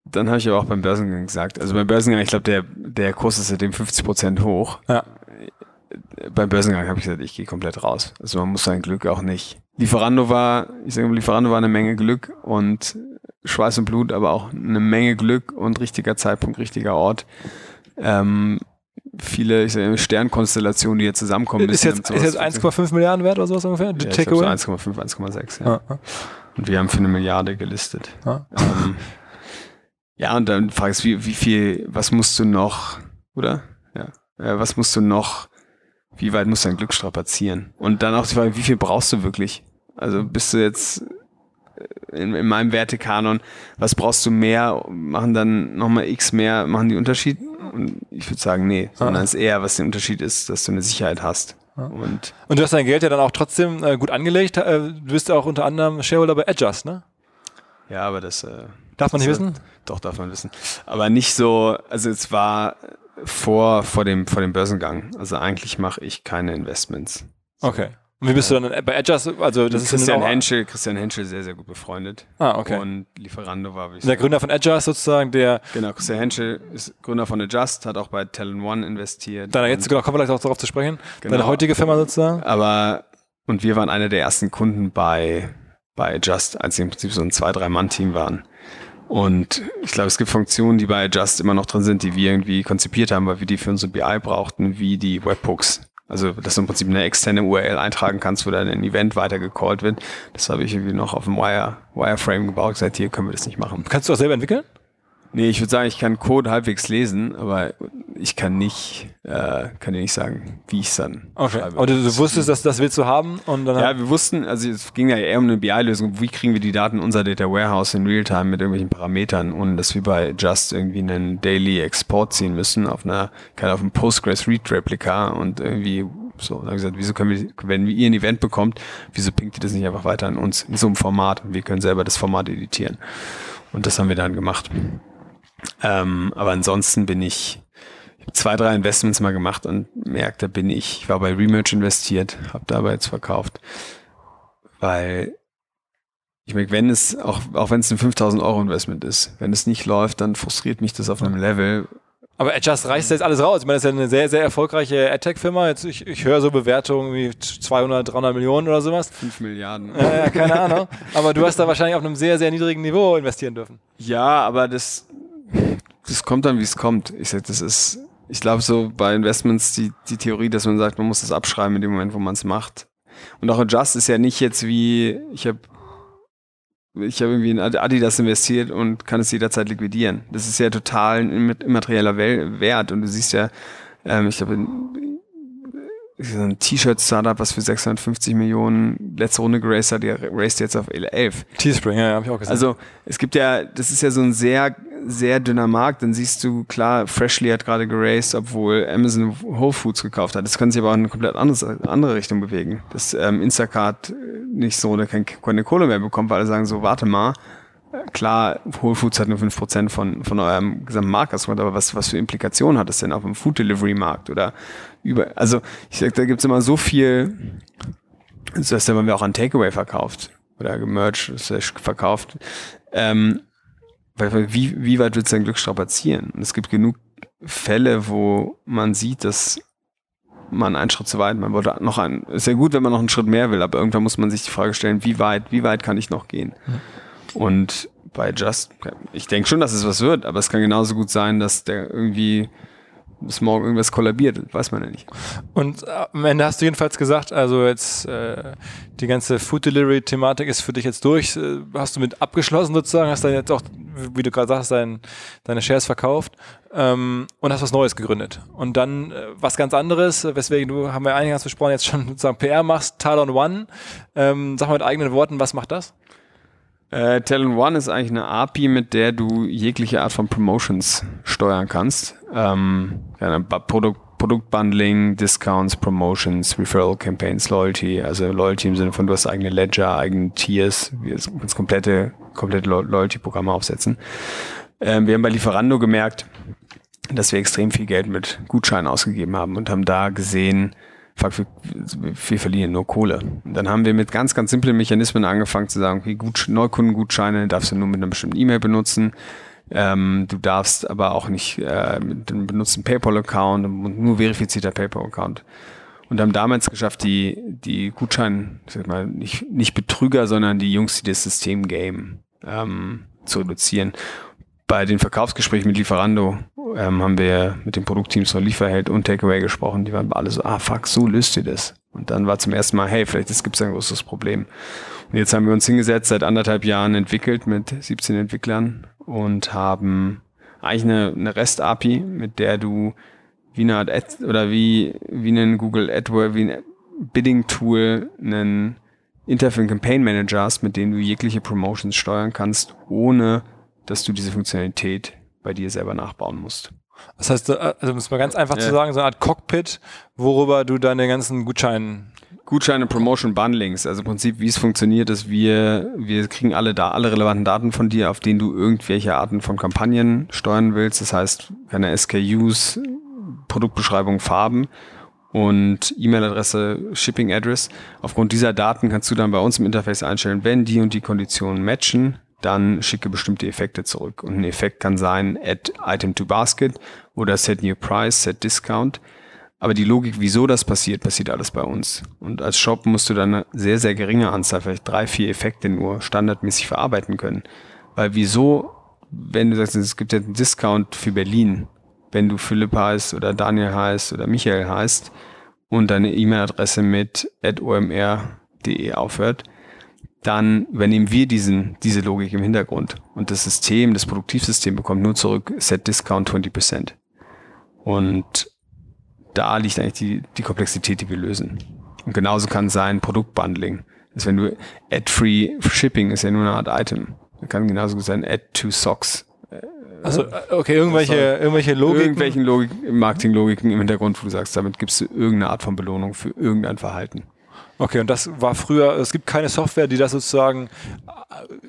Dann habe ich aber auch beim Börsengang gesagt, also beim Börsengang, ich glaube, der, der Kurs ist seitdem 50 Prozent hoch. Ja. Beim Börsengang habe ich gesagt, ich gehe komplett raus. Also man muss sein Glück auch nicht. Lieferando war, ich sage mal, Lieferando war eine Menge Glück und Schweiß und Blut, aber auch eine Menge Glück und richtiger Zeitpunkt, richtiger Ort. Ähm, viele ich sag, Sternkonstellationen, die hier zusammenkommen Ist jetzt, ist jetzt funktioniert. 1,5 Milliarden wert oder sowas ungefähr? Die ja, Takeaway? 1,5, 1,6. Ja. Ja, ja. Und wir haben für eine Milliarde gelistet. Ja. Ähm, ja, und dann fragst du, wie, wie viel, was musst du noch, oder? Ja. Äh, was musst du noch, wie weit musst du dein Glück strapazieren? Und dann auch die Frage, wie viel brauchst du wirklich? Also bist du jetzt äh, in, in meinem Wertekanon, was brauchst du mehr? Machen dann nochmal X mehr, machen die Unterschied? Und ich würde sagen, nee, sondern es ist eher, was der Unterschied ist, dass du eine Sicherheit hast. Und Und du hast dein Geld ja dann auch trotzdem äh, gut angelegt. Äh, du bist ja auch unter anderem Shareholder bei Adjust, ne? ja, aber das äh, Darf man nicht Das- wissen? Doch, darf man wissen. Aber nicht so, also es war vor, vor, dem, vor dem Börsengang. Also eigentlich mache ich keine Investments. Okay. Und wie bist du dann bei Adjust? Also das ist Christian dann Henschel, Christian Henschel sehr, sehr gut befreundet. Ah, okay. Und Lieferando war, wie ich der Gründer von Adjust sozusagen, der Genau, Christian Henschel ist Gründer von Adjust, hat auch bei Talent One investiert. deiner jetzt, genau, kommen wir gleich auch darauf zu sprechen, Genau. deine heutige Firma sozusagen. Aber, und wir waren einer der ersten Kunden bei bei Adjust, als sie im Prinzip so ein zwei, drei Mann-Team waren. Und ich glaube, es gibt Funktionen, die bei Adjust immer noch drin sind, die wir irgendwie konzipiert haben, weil wir die für unsere BI brauchten, wie die Webhooks. Also, dass du im Prinzip eine externe URL eintragen kannst, wo dann ein Event weitergecallt wird. Das habe ich irgendwie noch auf dem Wire, Wireframe gebaut. Gesagt, hier können wir das nicht machen. Kannst du auch selber entwickeln? Nee, ich würde sagen, ich kann Code halbwegs lesen, aber ich kann nicht, äh, kann dir nicht sagen, wie ich es dann okay. schreibe. Aber du, du wusstest, dass das willst du haben und dann Ja, wir wussten, also es ging ja eher um eine BI-Lösung. Wie kriegen wir die Daten in unser Data Warehouse in Realtime mit irgendwelchen Parametern, ohne dass wir bei Just irgendwie einen Daily Export ziehen müssen auf einer, keine auf einem Postgres Read Replica und irgendwie so. Dann haben wir gesagt, wieso können wir, wenn ihr ein Event bekommt, wieso pinkt ihr das nicht einfach weiter an uns in so einem Format und wir können selber das Format editieren. Und das haben wir dann gemacht. Ähm, aber ansonsten bin ich, ich habe zwei, drei Investments mal gemacht und merkte, bin ich, ich war bei Remerge investiert, habe dabei jetzt verkauft, weil ich merke, wenn es, auch, auch wenn es ein 5000 Euro Investment ist, wenn es nicht läuft, dann frustriert mich das auf einem Level, aber Adjust reißt jetzt alles raus. Ich meine, das ist ja eine sehr, sehr erfolgreiche AdTech-Firma. Jetzt, ich, ich höre so Bewertungen wie 200, 300 Millionen oder sowas. 5 Milliarden. Ja, keine Ahnung. Aber du hast da wahrscheinlich auf einem sehr, sehr niedrigen Niveau investieren dürfen. Ja, aber das, das kommt dann, wie es kommt. Ich sag, das ist, ich glaube so bei Investments die, die Theorie, dass man sagt, man muss das abschreiben in dem Moment, wo man es macht. Und auch Adjust ist ja nicht jetzt wie, ich habe ich habe irgendwie in Adidas investiert und kann es jederzeit liquidieren. Das ist ja total ein immaterieller Wert und du siehst ja, ähm, ich glaube, ein T-Shirt-Startup, was für 650 Millionen letzte Runde geraced hat, der raced jetzt auf 11. Teespring, ja, habe ich auch gesehen. Also es gibt ja, das ist ja so ein sehr, sehr dünner Markt. Dann siehst du, klar, Freshly hat gerade geraced, obwohl Amazon Whole Foods gekauft hat. Das kann sich aber auch in eine komplett andere, andere Richtung bewegen. Dass ähm, Instacart nicht so oder keine Kohle mehr bekommt, weil alle sagen so, warte mal, Klar, Whole Foods hat nur 5% von, von eurem gesamten Marktausgrund, aber was, was für Implikationen hat das denn auf dem Food Delivery Markt oder über, also ich sag, da gibt's immer so viel, das heißt, wenn wir auch an Takeaway verkauft oder gemerged verkauft, ähm, wie, wie weit wird sein Glück strapazieren? Und es gibt genug Fälle, wo man sieht, dass man einen Schritt zu weit, man wollte noch einen, ist ja gut, wenn man noch einen Schritt mehr will, aber irgendwann muss man sich die Frage stellen, wie weit, wie weit kann ich noch gehen? Mhm. Und bei Just, ich denke schon, dass es was wird, aber es kann genauso gut sein, dass der irgendwie bis morgen irgendwas kollabiert, weiß man ja nicht. Und äh, am Ende hast du jedenfalls gesagt, also jetzt äh, die ganze Food Delivery Thematik ist für dich jetzt durch, äh, hast du mit abgeschlossen sozusagen, hast dann jetzt auch, wie du gerade sagst, dein, deine Shares verkauft ähm, und hast was Neues gegründet. Und dann äh, was ganz anderes, weswegen du, haben wir einiges besprochen, jetzt schon sozusagen PR machst, Talon One. Ähm, sag mal mit eigenen Worten, was macht das? Äh, Talent One ist eigentlich eine API, mit der du jegliche Art von Promotions steuern kannst. Ähm, ja, Produkt, Produktbundling, Discounts, Promotions, Referral Campaigns, Loyalty, also Loyalty im Sinne von du hast eigene Ledger, eigene Tiers, wir das komplette, komplette Loyalty-Programme aufsetzen. Ähm, wir haben bei Lieferando gemerkt, dass wir extrem viel Geld mit Gutscheinen ausgegeben haben und haben da gesehen, fuck, wir, wir verlieren nur Kohle. Dann haben wir mit ganz, ganz simplen Mechanismen angefangen zu sagen, okay, Gut, Neukundengutscheine darfst du nur mit einer bestimmten E-Mail benutzen. Ähm, du darfst aber auch nicht äh, mit einem benutzten PayPal-Account und nur verifizierter PayPal-Account. Und haben damals geschafft, die, die Gutscheine, sag mal, nicht, nicht Betrüger, sondern die Jungs, die das System game, ähm, zu reduzieren. Bei den Verkaufsgesprächen mit Lieferando ähm, haben wir mit den Produktteams von Lieferheld und Takeaway gesprochen. Die waren alle so, ah fuck, so löst ihr das. Und dann war zum ersten Mal, hey, vielleicht gibt es ein großes Problem. Und jetzt haben wir uns hingesetzt, seit anderthalb Jahren entwickelt mit 17 Entwicklern und haben eigentlich eine, eine REST-API, mit der du wie eine Art Ad, oder wie, wie einen Google AdWords, wie ein Bidding-Tool einen Interface Campaign Manager hast, mit dem du jegliche Promotions steuern kannst, ohne dass du diese Funktionalität bei dir selber nachbauen musst. Das heißt, äh, also muss man ganz einfach ja. zu sagen, so eine Art Cockpit, worüber du deine ganzen Gutscheine Gutscheine, Promotion, Bundlings. Also im Prinzip, wie es funktioniert, ist, wir, wir kriegen alle da, alle relevanten Daten von dir, auf denen du irgendwelche Arten von Kampagnen steuern willst. Das heißt, keine SKUs, Produktbeschreibung, Farben und E-Mail-Adresse, Shipping Address. Aufgrund dieser Daten kannst du dann bei uns im Interface einstellen, wenn die und die Konditionen matchen, dann schicke bestimmte Effekte zurück. Und ein Effekt kann sein, add item to basket oder set new price, set discount. Aber die Logik, wieso das passiert, passiert alles bei uns. Und als Shop musst du dann eine sehr, sehr geringe Anzahl, vielleicht drei, vier Effekte nur standardmäßig verarbeiten können. Weil wieso, wenn du sagst, es gibt jetzt einen Discount für Berlin, wenn du Philipp heißt oder Daniel heißt oder Michael heißt und deine E-Mail-Adresse mit omr.de aufhört, dann übernehmen wir diesen, diese Logik im Hintergrund. Und das System, das Produktivsystem bekommt nur zurück Set Discount 20%. Und da liegt eigentlich die, die Komplexität, die wir lösen. Und genauso kann es sein Produktbundling. Das wenn du Ad-Free Shipping ist ja nur eine Art Item. Das kann genauso gut sein Add-to-Socks. Also, okay, irgendwelche, irgendwelche Logiken. Irgendwelchen Logik, Marketing-Logiken im Hintergrund, wo du sagst, damit gibst du irgendeine Art von Belohnung für irgendein Verhalten. Okay, und das war früher, es gibt keine Software, die das sozusagen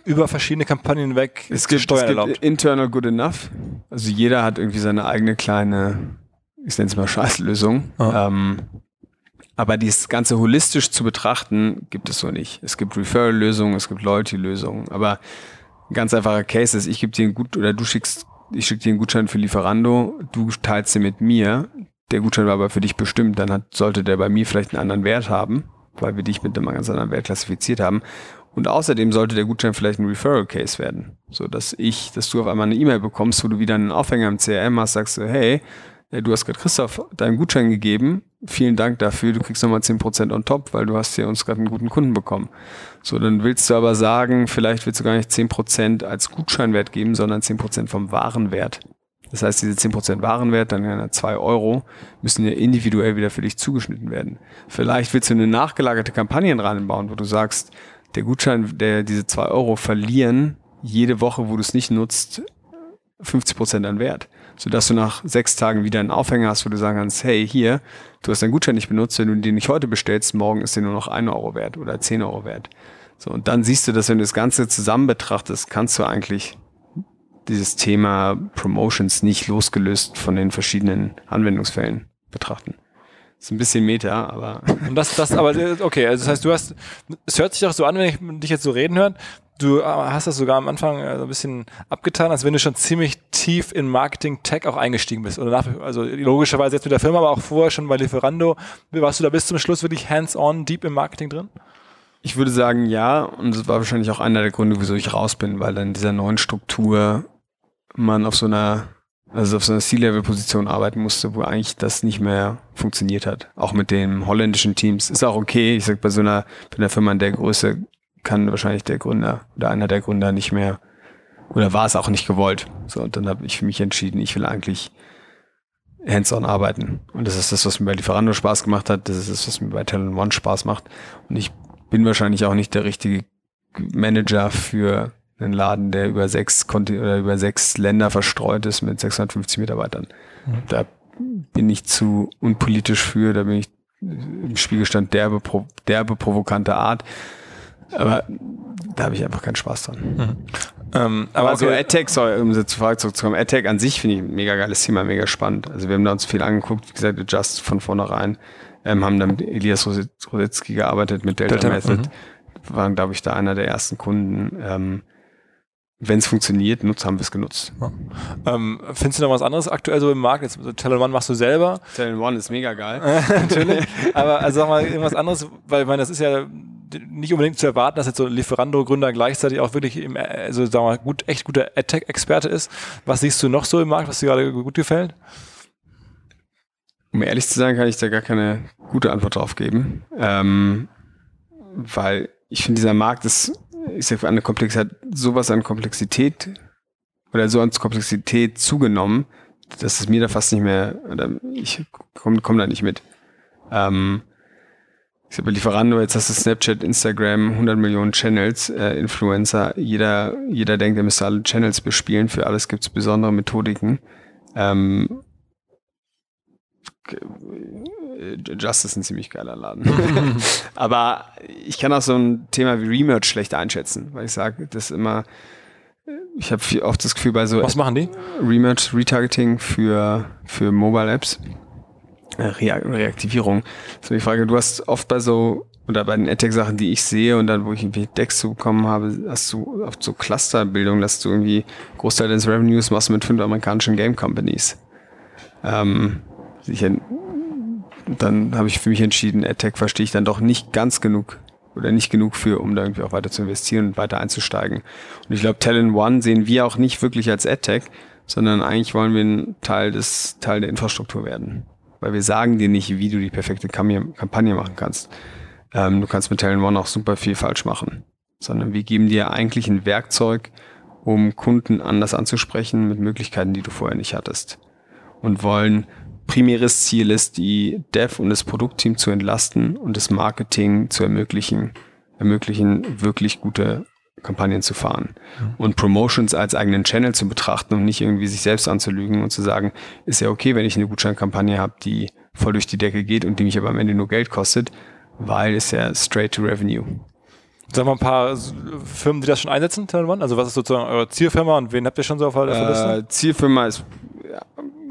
über verschiedene Kampagnen weg es gibt, steuern es gibt erlaubt. Internal Good Enough. Also jeder hat irgendwie seine eigene kleine ich nenne es mal Scheißlösung. Ähm, aber dieses Ganze holistisch zu betrachten, gibt es so nicht. Es gibt Referral-Lösungen, es gibt Loyalty-Lösungen, aber ein ganz einfacher Case ist, ich gebe dir einen Gut oder du schickst, ich schicke dir einen Gutschein für Lieferando, du teilst den mit mir, der Gutschein war aber für dich bestimmt, dann hat, sollte der bei mir vielleicht einen anderen Wert haben, weil wir dich mit einem ganz anderen Wert klassifiziert haben. Und außerdem sollte der Gutschein vielleicht ein Referral Case werden, so dass ich, dass du auf einmal eine E-Mail bekommst, wo du wieder einen Aufhänger im CRM hast, sagst du, hey, du hast gerade Christoph deinen Gutschein gegeben, vielen Dank dafür, du kriegst nochmal 10% on top, weil du hast hier uns gerade einen guten Kunden bekommen. So, dann willst du aber sagen, vielleicht willst du gar nicht 10% als Gutscheinwert geben, sondern 10% vom Warenwert. Das heißt, diese 10% Warenwert, dann ja 2 Euro, müssen ja individuell wieder für dich zugeschnitten werden. Vielleicht willst du eine nachgelagerte Kampagne reinbauen, wo du sagst, der Gutschein, der diese 2 Euro verlieren, jede Woche, wo du es nicht nutzt, 50% an Wert sodass du nach sechs Tagen wieder einen Aufhänger hast, wo du sagen kannst, hey, hier, du hast deinen Gutschein nicht benutzt, wenn du den nicht heute bestellst, morgen ist der nur noch ein Euro wert oder zehn Euro wert. So, und dann siehst du, dass wenn du das Ganze zusammen betrachtest, kannst du eigentlich dieses Thema Promotions nicht losgelöst von den verschiedenen Anwendungsfällen betrachten. Ist ein bisschen Meta, aber. *laughs* Und das, das, aber, okay, also das heißt, du hast, es hört sich doch so an, wenn ich dich jetzt so reden höre, du äh, hast das sogar am Anfang äh, so ein bisschen abgetan, als wenn du schon ziemlich tief in Marketing Tech auch eingestiegen bist. Oder nach, also logischerweise jetzt mit der Firma, aber auch vorher schon bei Lieferando. Warst du da bis zum Schluss wirklich hands-on, deep im Marketing drin? Ich würde sagen, ja. Und das war wahrscheinlich auch einer der Gründe, wieso ich raus bin, weil dann in dieser neuen Struktur man auf so einer, also auf so einer C-Level-Position arbeiten musste, wo eigentlich das nicht mehr funktioniert hat. Auch mit den holländischen Teams. Ist auch okay. Ich sag, bei so einer, bei einer Firma in der Größe kann wahrscheinlich der Gründer oder einer der Gründer nicht mehr oder war es auch nicht gewollt. So, und dann habe ich für mich entschieden, ich will eigentlich hands-on arbeiten. Und das ist das, was mir bei Lieferando Spaß gemacht hat. Das ist das, was mir bei Talent One Spaß macht. Und ich bin wahrscheinlich auch nicht der richtige Manager für einen Laden, der über sechs Konti oder über sechs Länder verstreut ist mit 650 Mitarbeitern. Mhm. Da bin ich zu unpolitisch für, da bin ich im Spiegelstand derbe, derbe provokante Art. Aber da habe ich einfach keinen Spaß dran. Mhm. Ähm, aber okay. so AdTech, sorry, um zur Frage zurückzukommen, AdTech an sich finde ich ein mega geiles Thema, mega spannend. Also wir haben da uns viel angeguckt, wie gesagt, Just von vornherein, ähm, haben dann mit Elias Rositzky gearbeitet, mit Delta, Delta Method, mhm. waren, glaube ich, da einer der ersten Kunden. Ähm, wenn es funktioniert, nutzt, haben wir es genutzt. Ja. Ähm, findest du noch was anderes aktuell so im Markt? Jetzt Talent One machst du selber. Talent One ist mega geil. *laughs* Natürlich. Aber also sag mal irgendwas anderes, weil ich meine, das ist ja nicht unbedingt zu erwarten, dass jetzt so ein Lieferando-Gründer gleichzeitig auch wirklich im, also sagen wir mal, gut, echt guter AdTech-Experte ist. Was siehst du noch so im Markt, was dir gerade gut gefällt? Um ehrlich zu sein, kann ich da gar keine gute Antwort drauf geben. Ähm, weil ich finde, dieser Markt ist, ich sag, eine Komplexität, sowas an Komplexität oder so an Komplexität zugenommen, dass es mir da fast nicht mehr, oder ich komme komm da nicht mit. Ähm, ich sag mal, Lieferando, jetzt hast du Snapchat, Instagram, 100 Millionen Channels, äh, Influencer. Jeder, jeder denkt, er müsste alle Channels bespielen. Für alles gibt es besondere Methodiken. Ähm, Just ist ein ziemlich geiler Laden. *laughs* *laughs* Aber ich kann auch so ein Thema wie Remerge schlecht einschätzen, weil ich sage, das ist immer, ich habe oft das Gefühl bei so. Was machen die? Remerge, Retargeting für, für Mobile Apps. Reaktivierung. So die Frage, du hast oft bei so, oder bei den AdTech-Sachen, die ich sehe und dann, wo ich irgendwie Decks zu bekommen habe, hast du oft so Clusterbildung, dass du irgendwie Großteil des Revenues machst mit fünf amerikanischen Game Companies. Ähm, sicher dann habe ich für mich entschieden, AdTech verstehe ich dann doch nicht ganz genug oder nicht genug für, um da irgendwie auch weiter zu investieren und weiter einzusteigen. Und ich glaube, Talent One sehen wir auch nicht wirklich als AdTech, sondern eigentlich wollen wir ein Teil des, Teil der Infrastruktur werden. Weil wir sagen dir nicht, wie du die perfekte Kampagne machen kannst. Ähm, du kannst mit Talent One auch super viel falsch machen. Sondern wir geben dir eigentlich ein Werkzeug, um Kunden anders anzusprechen mit Möglichkeiten, die du vorher nicht hattest. Und wollen primäres Ziel ist, die Dev und das Produktteam zu entlasten und das Marketing zu ermöglichen, ermöglichen, wirklich gute Kampagnen zu fahren mhm. und Promotions als eigenen Channel zu betrachten und nicht irgendwie sich selbst anzulügen und zu sagen, ist ja okay, wenn ich eine Gutscheinkampagne habe, die voll durch die Decke geht und die mich aber am Ende nur Geld kostet, weil es ja straight to revenue. Sagen wir ein paar Firmen, die das schon einsetzen, Also was ist sozusagen eure Zielfirma und wen habt ihr schon so auf der? Äh, Zielfirma ist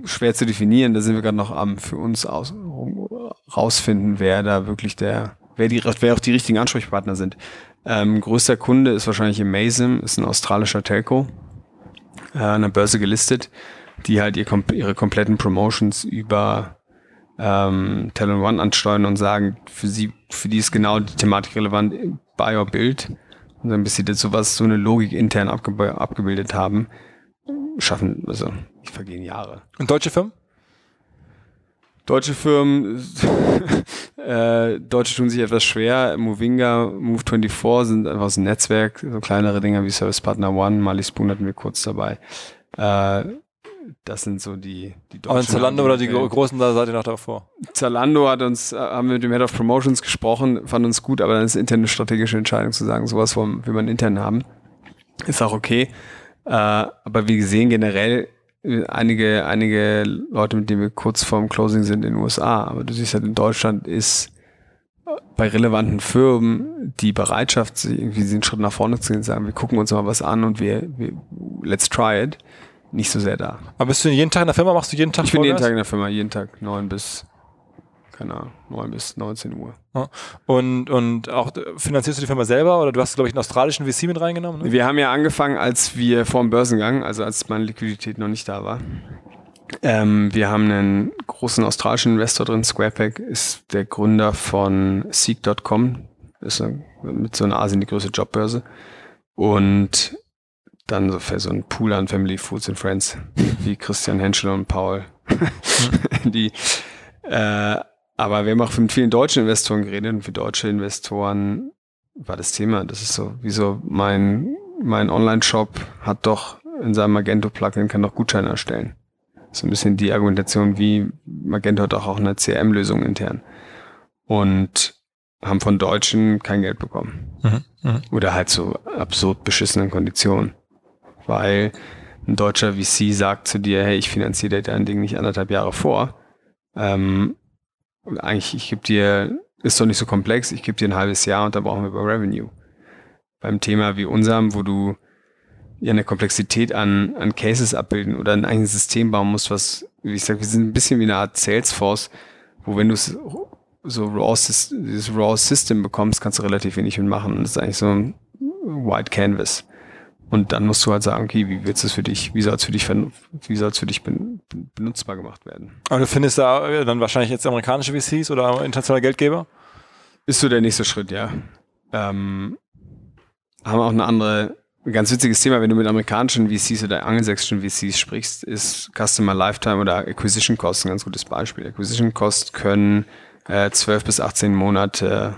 schwer zu definieren. Da sind wir gerade noch am für uns aus, rausfinden, wer da wirklich der, wer die, wer auch die richtigen Ansprechpartner sind. Ähm, größter Kunde ist wahrscheinlich Amazim, ist ein australischer Telco, äh, an der Börse gelistet, die halt ihr, ihre kompletten Promotions über ähm, Talent One ansteuern und sagen, für sie, für die ist genau die Thematik relevant, Buy or Build. Und dann bis sie das sowas, so eine Logik intern abge abgebildet haben, schaffen, also die vergehen Jahre. Und deutsche Firmen? Deutsche Firmen, *laughs* äh, Deutsche tun sich etwas schwer. Movinga, Move24 sind einfach so ein Netzwerk, so kleinere Dinger wie Service Partner One, Mali Spoon hatten wir kurz dabei. Äh, das sind so die, die deutschen. Aber Zalando oder die großen, da seid ihr noch davor? Zalando hat uns, äh, haben wir mit dem Head of Promotions gesprochen, fand uns gut, aber dann ist interne strategische Entscheidung zu sagen, sowas will man intern haben. Ist auch okay. Äh, aber wie gesehen, generell einige, einige Leute, mit denen wir kurz vorm Closing sind in den USA. Aber du siehst halt, in Deutschland ist bei relevanten Firmen die Bereitschaft, irgendwie den Schritt nach vorne zu gehen, sagen, wir gucken uns mal was an und wir, wir let's try it, nicht so sehr da. Aber bist du jeden Tag in der Firma? Machst du jeden Tag Ich bin jeden Tag in der Firma, jeden Tag neun bis keine Ahnung, 9 bis 19 Uhr. Und, und auch finanzierst du die Firma selber oder du hast, glaube ich, einen australischen VC mit reingenommen? Ne? Wir haben ja angefangen, als wir vor dem Börsengang, also als meine Liquidität noch nicht da war. Ähm, wir haben einen großen australischen Investor drin, Squarepack ist der Gründer von Seek.com, ist mit so einer Asien die größte Jobbörse. Und dann so für so ein Pool an Family Foods and Friends, *laughs* wie Christian Henschel und Paul, *laughs* die äh, aber wir haben auch mit vielen deutschen Investoren geredet und für deutsche Investoren war das Thema. Das ist so, wieso mein, mein Online-Shop hat doch in seinem Magento-Plugin kann doch Gutscheine erstellen. So ein bisschen die Argumentation, wie Magento hat auch, auch eine CRM-Lösung intern. Und haben von Deutschen kein Geld bekommen. Mhm, mh. Oder halt so absurd beschissenen Konditionen. Weil ein deutscher VC sagt zu dir, hey, ich finanziere dir dein Ding nicht anderthalb Jahre vor. Ähm, eigentlich, ich gebe dir, ist doch nicht so komplex, ich gebe dir ein halbes Jahr und dann brauchen wir über Revenue. Beim Thema wie unserem, wo du ja eine Komplexität an, an Cases abbilden oder ein eigenes System bauen musst, was, wie ich sage, wir sind ein bisschen wie eine Art Salesforce, wo wenn du so raw, dieses raw System bekommst, kannst du relativ wenig mitmachen. Und das ist eigentlich so ein White Canvas. Und dann musst du halt sagen, okay, wie willst du es für dich, wie soll es für dich, wie soll es für dich benutzbar gemacht werden? Aber du findest da äh, dann wahrscheinlich jetzt amerikanische VCs oder internationale Geldgeber? Ist so der nächste Schritt, ja. Ähm, haben auch eine andere, ein ganz witziges Thema, wenn du mit amerikanischen VCs oder angelsächsischen VCs sprichst, ist Customer Lifetime oder Acquisition Cost ein ganz gutes Beispiel. Acquisition Cost können äh, 12 bis 18 Monate,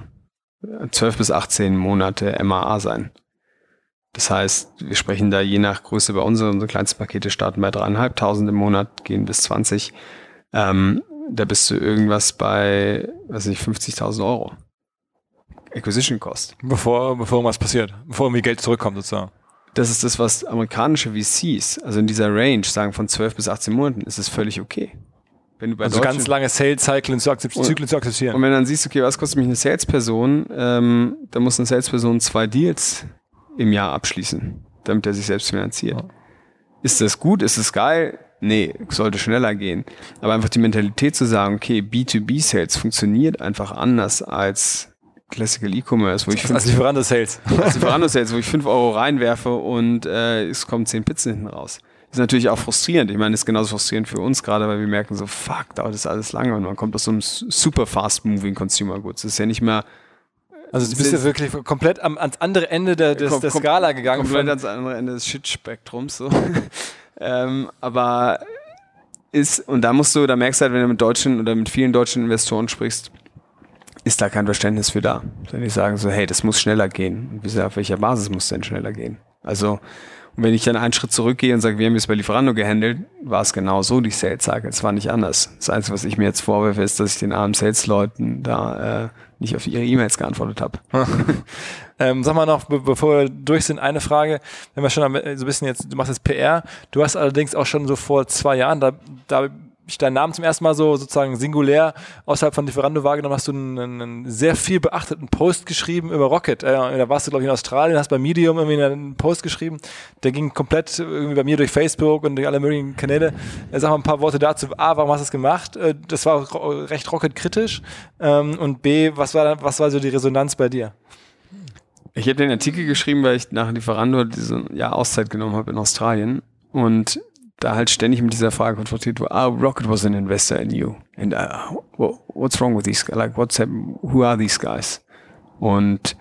12 bis 18 Monate MAA sein. Das heißt, wir sprechen da je nach Größe bei uns, unsere kleinsten Pakete starten bei dreieinhalbtausend im Monat, gehen bis 20. Ähm, da bist du irgendwas bei, weiß nicht, 50.000 Euro. Acquisition Cost. Bevor, bevor irgendwas passiert, bevor irgendwie Geld zurückkommt sozusagen. Das ist das, was amerikanische VCs, also in dieser Range, sagen von 12 bis 18 Monaten, ist es völlig okay. Wenn du bei also ganz lange Sales-Zyklen zu, Zyklen zu akzeptieren. Und wenn dann siehst, okay, was kostet mich eine Salesperson, ähm, dann muss eine Salesperson zwei Deals im Jahr abschließen, damit er sich selbst finanziert. Ja. Ist das gut? Ist das geil? Nee, sollte schneller gehen. Aber einfach die Mentalität zu sagen, okay, B2B-Sales funktioniert einfach anders als Classical E-Commerce, wo ich fünf, als Lieferando-Sales. als Lieferando-Sales, wo ich fünf Euro reinwerfe und äh, es kommen zehn Pizzen hinten raus. ist natürlich auch frustrierend. Ich meine, ist genauso frustrierend für uns gerade, weil wir merken so, fuck, dauert das alles lange und man kommt aus so einem super fast moving Consumer Goods. Das ist ja nicht mehr also du bist ja wirklich komplett am, ans andere Ende der, des, der Skala gegangen. Komplett ans andere Ende des Shit-Spektrums. So. *laughs* ähm, aber ist, und da musst du, da merkst du halt, wenn du mit deutschen oder mit vielen deutschen Investoren sprichst, ist da kein Verständnis für da. Wenn die sagen so, hey, das muss schneller gehen. Und auf welcher Basis muss denn schneller gehen? Also, und wenn ich dann einen Schritt zurückgehe und sage, wir haben es bei Lieferando gehandelt, war es genau so, die Sales sage. Es war nicht anders. Das Einzige, was ich mir jetzt vorwerfe, ist, dass ich den armen Sales-Leuten da äh, nicht auf ihre E-Mails geantwortet habe. *laughs* ähm, sag mal noch, be bevor wir durch sind, eine Frage. Wenn wir schon so ein bisschen jetzt, du machst jetzt PR, du hast allerdings auch schon so vor zwei Jahren, da, da ich deinen Namen zum ersten Mal so sozusagen singulär außerhalb von Lieferando wahrgenommen, hast du einen, einen sehr viel beachteten Post geschrieben über Rocket. Äh, da warst du, glaube ich, in Australien, hast bei Medium irgendwie einen Post geschrieben. Der ging komplett irgendwie bei mir durch Facebook und durch alle möglichen Kanäle. Äh, sag mal ein paar Worte dazu. A, warum hast du das gemacht? Äh, das war recht Rocket-kritisch. Ähm, und B, was war, was war so die Resonanz bei dir? Ich habe den Artikel geschrieben, weil ich nach Lieferando diese Jahr Auszeit genommen habe in Australien. Und da halt ständig mit dieser Frage konfrontiert war, ah, Rocket was an investor in you. And uh, what's wrong with these guys? Like, what's who are these guys? Und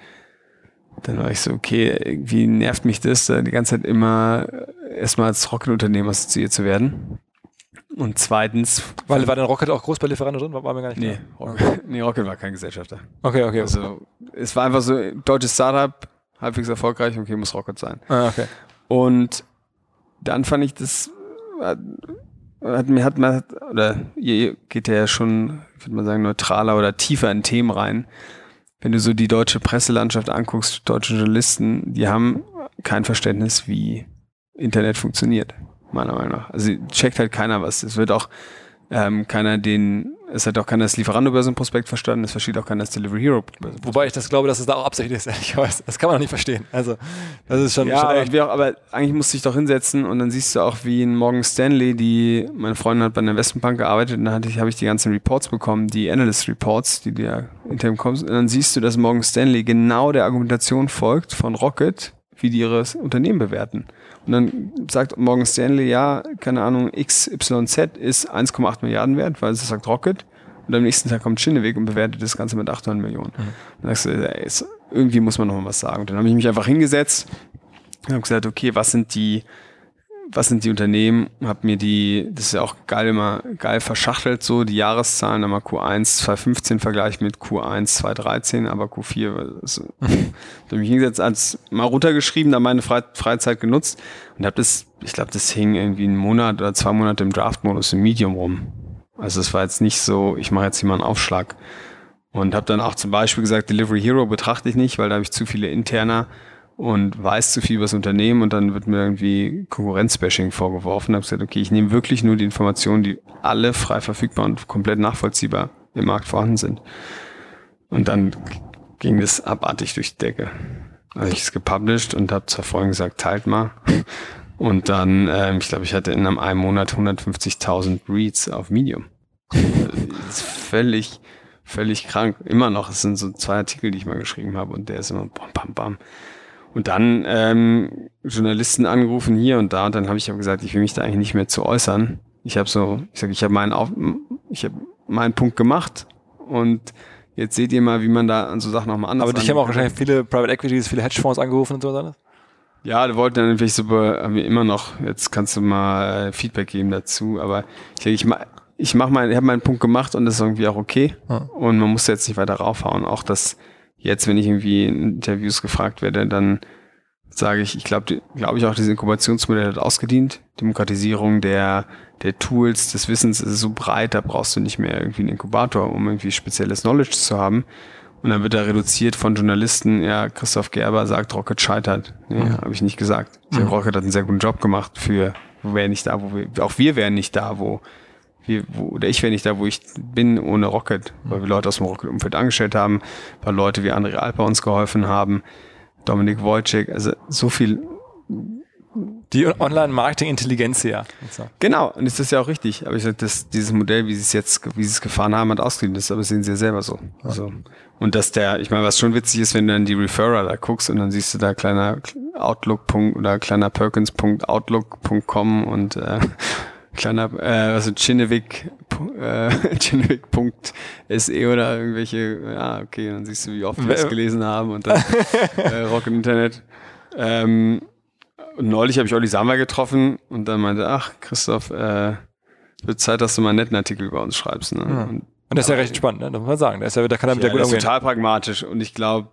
dann war ich so, okay, irgendwie nervt mich das, die ganze Zeit immer erstmal als Rocket-Unternehmen assoziiert zu werden. Und zweitens. Weil war dann Rocket auch groß bei Lieferando drin? War, war mir gar nicht nee, Rocket, *laughs* nee, Rocket war kein Gesellschafter. Okay, okay. Also, es war einfach so, deutsches Startup, halbwegs erfolgreich, okay, muss Rocket sein. Ah, okay. Und dann fand ich das hat, mir hat man, oder ihr geht ja schon, würde man sagen, neutraler oder tiefer in Themen rein. Wenn du so die deutsche Presselandschaft anguckst, deutsche Journalisten, die haben kein Verständnis, wie Internet funktioniert, meiner Meinung nach. Also checkt halt keiner was. Es wird auch ähm, keiner den, es hat auch keiner das Lieferando-Börsenprospekt verstanden, es versteht auch keiner das Delivery Hero. Wobei ich das glaube, dass es da auch absichtlich ist, *laughs* ehrlicherweise. Das kann man auch nicht verstehen. Also, das ist schon, ja, schon aber, auch, aber eigentlich musste ich doch hinsetzen und dann siehst du auch, wie in Morgan Stanley, die, meine Freundin hat bei einer Investmentbank gearbeitet und dann hatte ich, habe ich die ganzen Reports bekommen, die Analyst Reports, die dir intern kommen. Und dann siehst du, dass Morgan Stanley genau der Argumentation folgt von Rocket, wie die ihre Unternehmen bewerten. Und dann sagt Morgan Stanley, ja, keine Ahnung, XYZ ist 1,8 Milliarden wert, weil es sagt Rocket. Und am nächsten Tag kommt Schinneweg und bewertet das Ganze mit 800 Millionen. Mhm. Dann sagst du, ey, irgendwie muss man noch mal was sagen. Und dann habe ich mich einfach hingesetzt und habe gesagt, okay, was sind die was sind die Unternehmen, habe mir die, das ist ja auch geil immer geil verschachtelt so, die Jahreszahlen, einmal Q1 2015 Vergleich mit Q1 2013, aber Q4, also, *laughs* da mich hingesetzt, als mal runtergeschrieben, da meine Fre Freizeit genutzt und habe das, ich glaube, das hing irgendwie einen Monat oder zwei Monate im Draft-Modus im Medium rum. Also es war jetzt nicht so, ich mache jetzt hier mal einen Aufschlag. Und habe dann auch zum Beispiel gesagt, Delivery Hero betrachte ich nicht, weil da habe ich zu viele interner und weiß zu viel über das Unternehmen und dann wird mir irgendwie Konkurrenzbashing vorgeworfen. Da habe gesagt, okay, ich nehme wirklich nur die Informationen, die alle frei verfügbar und komplett nachvollziehbar im Markt vorhanden sind. Und dann ging das abartig durch die Decke. Also ich es gepublished und habe zur Freundin gesagt, teilt mal. Und dann, ähm, ich glaube, ich hatte in einem Monat 150.000 Reads auf Medium. das ist völlig, völlig krank. Immer noch. Es sind so zwei Artikel, die ich mal geschrieben habe und der ist immer bam, bam, bam. Und dann ähm, Journalisten angerufen hier und da und dann habe ich auch gesagt, ich will mich da eigentlich nicht mehr zu äußern. Ich habe so, ich sage, ich habe meinen, Auf ich habe meinen Punkt gemacht und jetzt seht ihr mal, wie man da an so Sachen nochmal anders. Aber dich haben auch wahrscheinlich viele Private Equities, viele Hedgefonds angerufen und so was Ja, die wollten dann natürlich so, haben wir immer noch, jetzt kannst du mal äh, Feedback geben dazu, aber ich, ich, ich mach mein, ich habe meinen Punkt gemacht und das ist irgendwie auch okay. Ja. Und man muss jetzt nicht weiter raufhauen. Auch das jetzt, wenn ich irgendwie in Interviews gefragt werde, dann sage ich, ich glaube glaube ich auch, dieses Inkubationsmodell hat ausgedient. Demokratisierung der, der Tools, des Wissens ist so breit, da brauchst du nicht mehr irgendwie einen Inkubator, um irgendwie spezielles Knowledge zu haben. Und dann wird er reduziert von Journalisten, ja, Christoph Gerber sagt, Rocket scheitert. Nee, mhm. habe ich nicht gesagt. Mhm. Rocket hat einen sehr guten Job gemacht für, wir wären nicht da, wo wir, auch wir wären nicht da, wo wir, wo, oder ich wäre nicht da, wo ich bin, ohne Rocket, weil wir Leute aus dem Rocket-Umfeld angestellt haben, weil Leute wie André Alper uns geholfen haben, Dominik Wojcik, also so viel Die Online-Marketing-Intelligenz ja. Genau, und das ist ja auch richtig. Aber ich sage, dieses Modell, wie sie es jetzt, wie sie es gefahren haben, hat ausgeliehen. Das aber sehen sie ja selber so. Also, und dass der, ich meine, was schon witzig ist, wenn du dann die Referrer da guckst und dann siehst du da kleiner Outlook. oder kleiner Perkins.outlook.com und äh, kleiner, äh, also Chinevik, äh, *laughs* Chinevik.se oder irgendwelche, ja, okay, dann siehst du, wie oft wir es gelesen haben und dann äh, *laughs* Rock im Internet. Ähm, und neulich habe ich Olli Sammer getroffen und dann meinte, ach, Christoph, äh, wird Zeit, dass du mal einen netten Artikel über uns schreibst. Ne? Ja. Und, und das ist ja recht spannend, ne? das muss man sagen. Der ist ja, da kann er mit ja, der gut umgehen. total pragmatisch und ich glaube,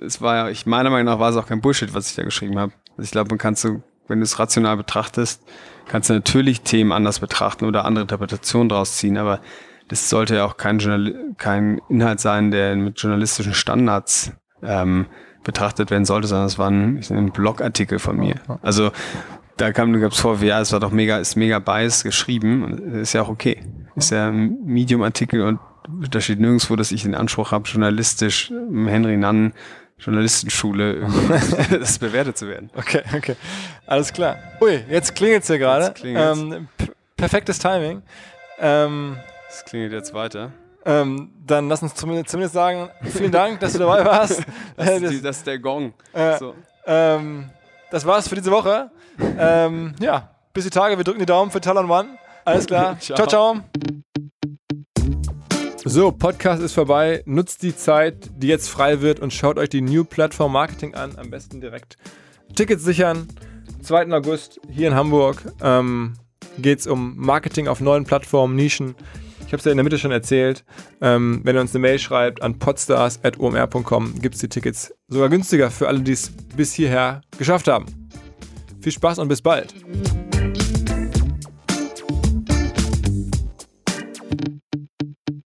es war ja, ich meiner Meinung nach war es auch kein Bullshit, was ich da geschrieben habe. Also ich glaube, man kannst du, wenn du es rational betrachtest, kannst du natürlich Themen anders betrachten oder andere Interpretationen draus ziehen, aber das sollte ja auch kein, Journal kein Inhalt sein, der mit journalistischen Standards ähm, betrachtet werden sollte, sondern es war ein, ein Blogartikel von mir. Also da kam, gab es vor, ja, es war doch mega, ist mega bias geschrieben und ist ja auch okay. Ist ja ein Medium-Artikel und da steht nirgendwo, dass ich den Anspruch habe, journalistisch Henry Nann Journalistenschule *laughs* das bewertet zu werden. Okay, okay. Alles klar. Ui, jetzt klingelt es hier gerade. Ähm, perfektes Timing. Ähm, es klingelt jetzt weiter. Ähm, dann lass uns zumindest, zumindest, sagen, vielen Dank, dass du dabei warst. *laughs* das, ist die, das ist der Gong. Äh, so. ähm, das war's für diese Woche. Ähm, ja, bis die Tage. Wir drücken die Daumen für Talon One. Alles klar. *laughs* ciao, ciao. ciao. So, Podcast ist vorbei. Nutzt die Zeit, die jetzt frei wird und schaut euch die New Platform Marketing an. Am besten direkt Tickets sichern. 2. August hier in Hamburg ähm, geht es um Marketing auf neuen Plattformen, Nischen. Ich habe es ja in der Mitte schon erzählt. Ähm, wenn ihr uns eine Mail schreibt an podstars.omr.com, gibt es die Tickets sogar günstiger für alle, die es bis hierher geschafft haben. Viel Spaß und bis bald.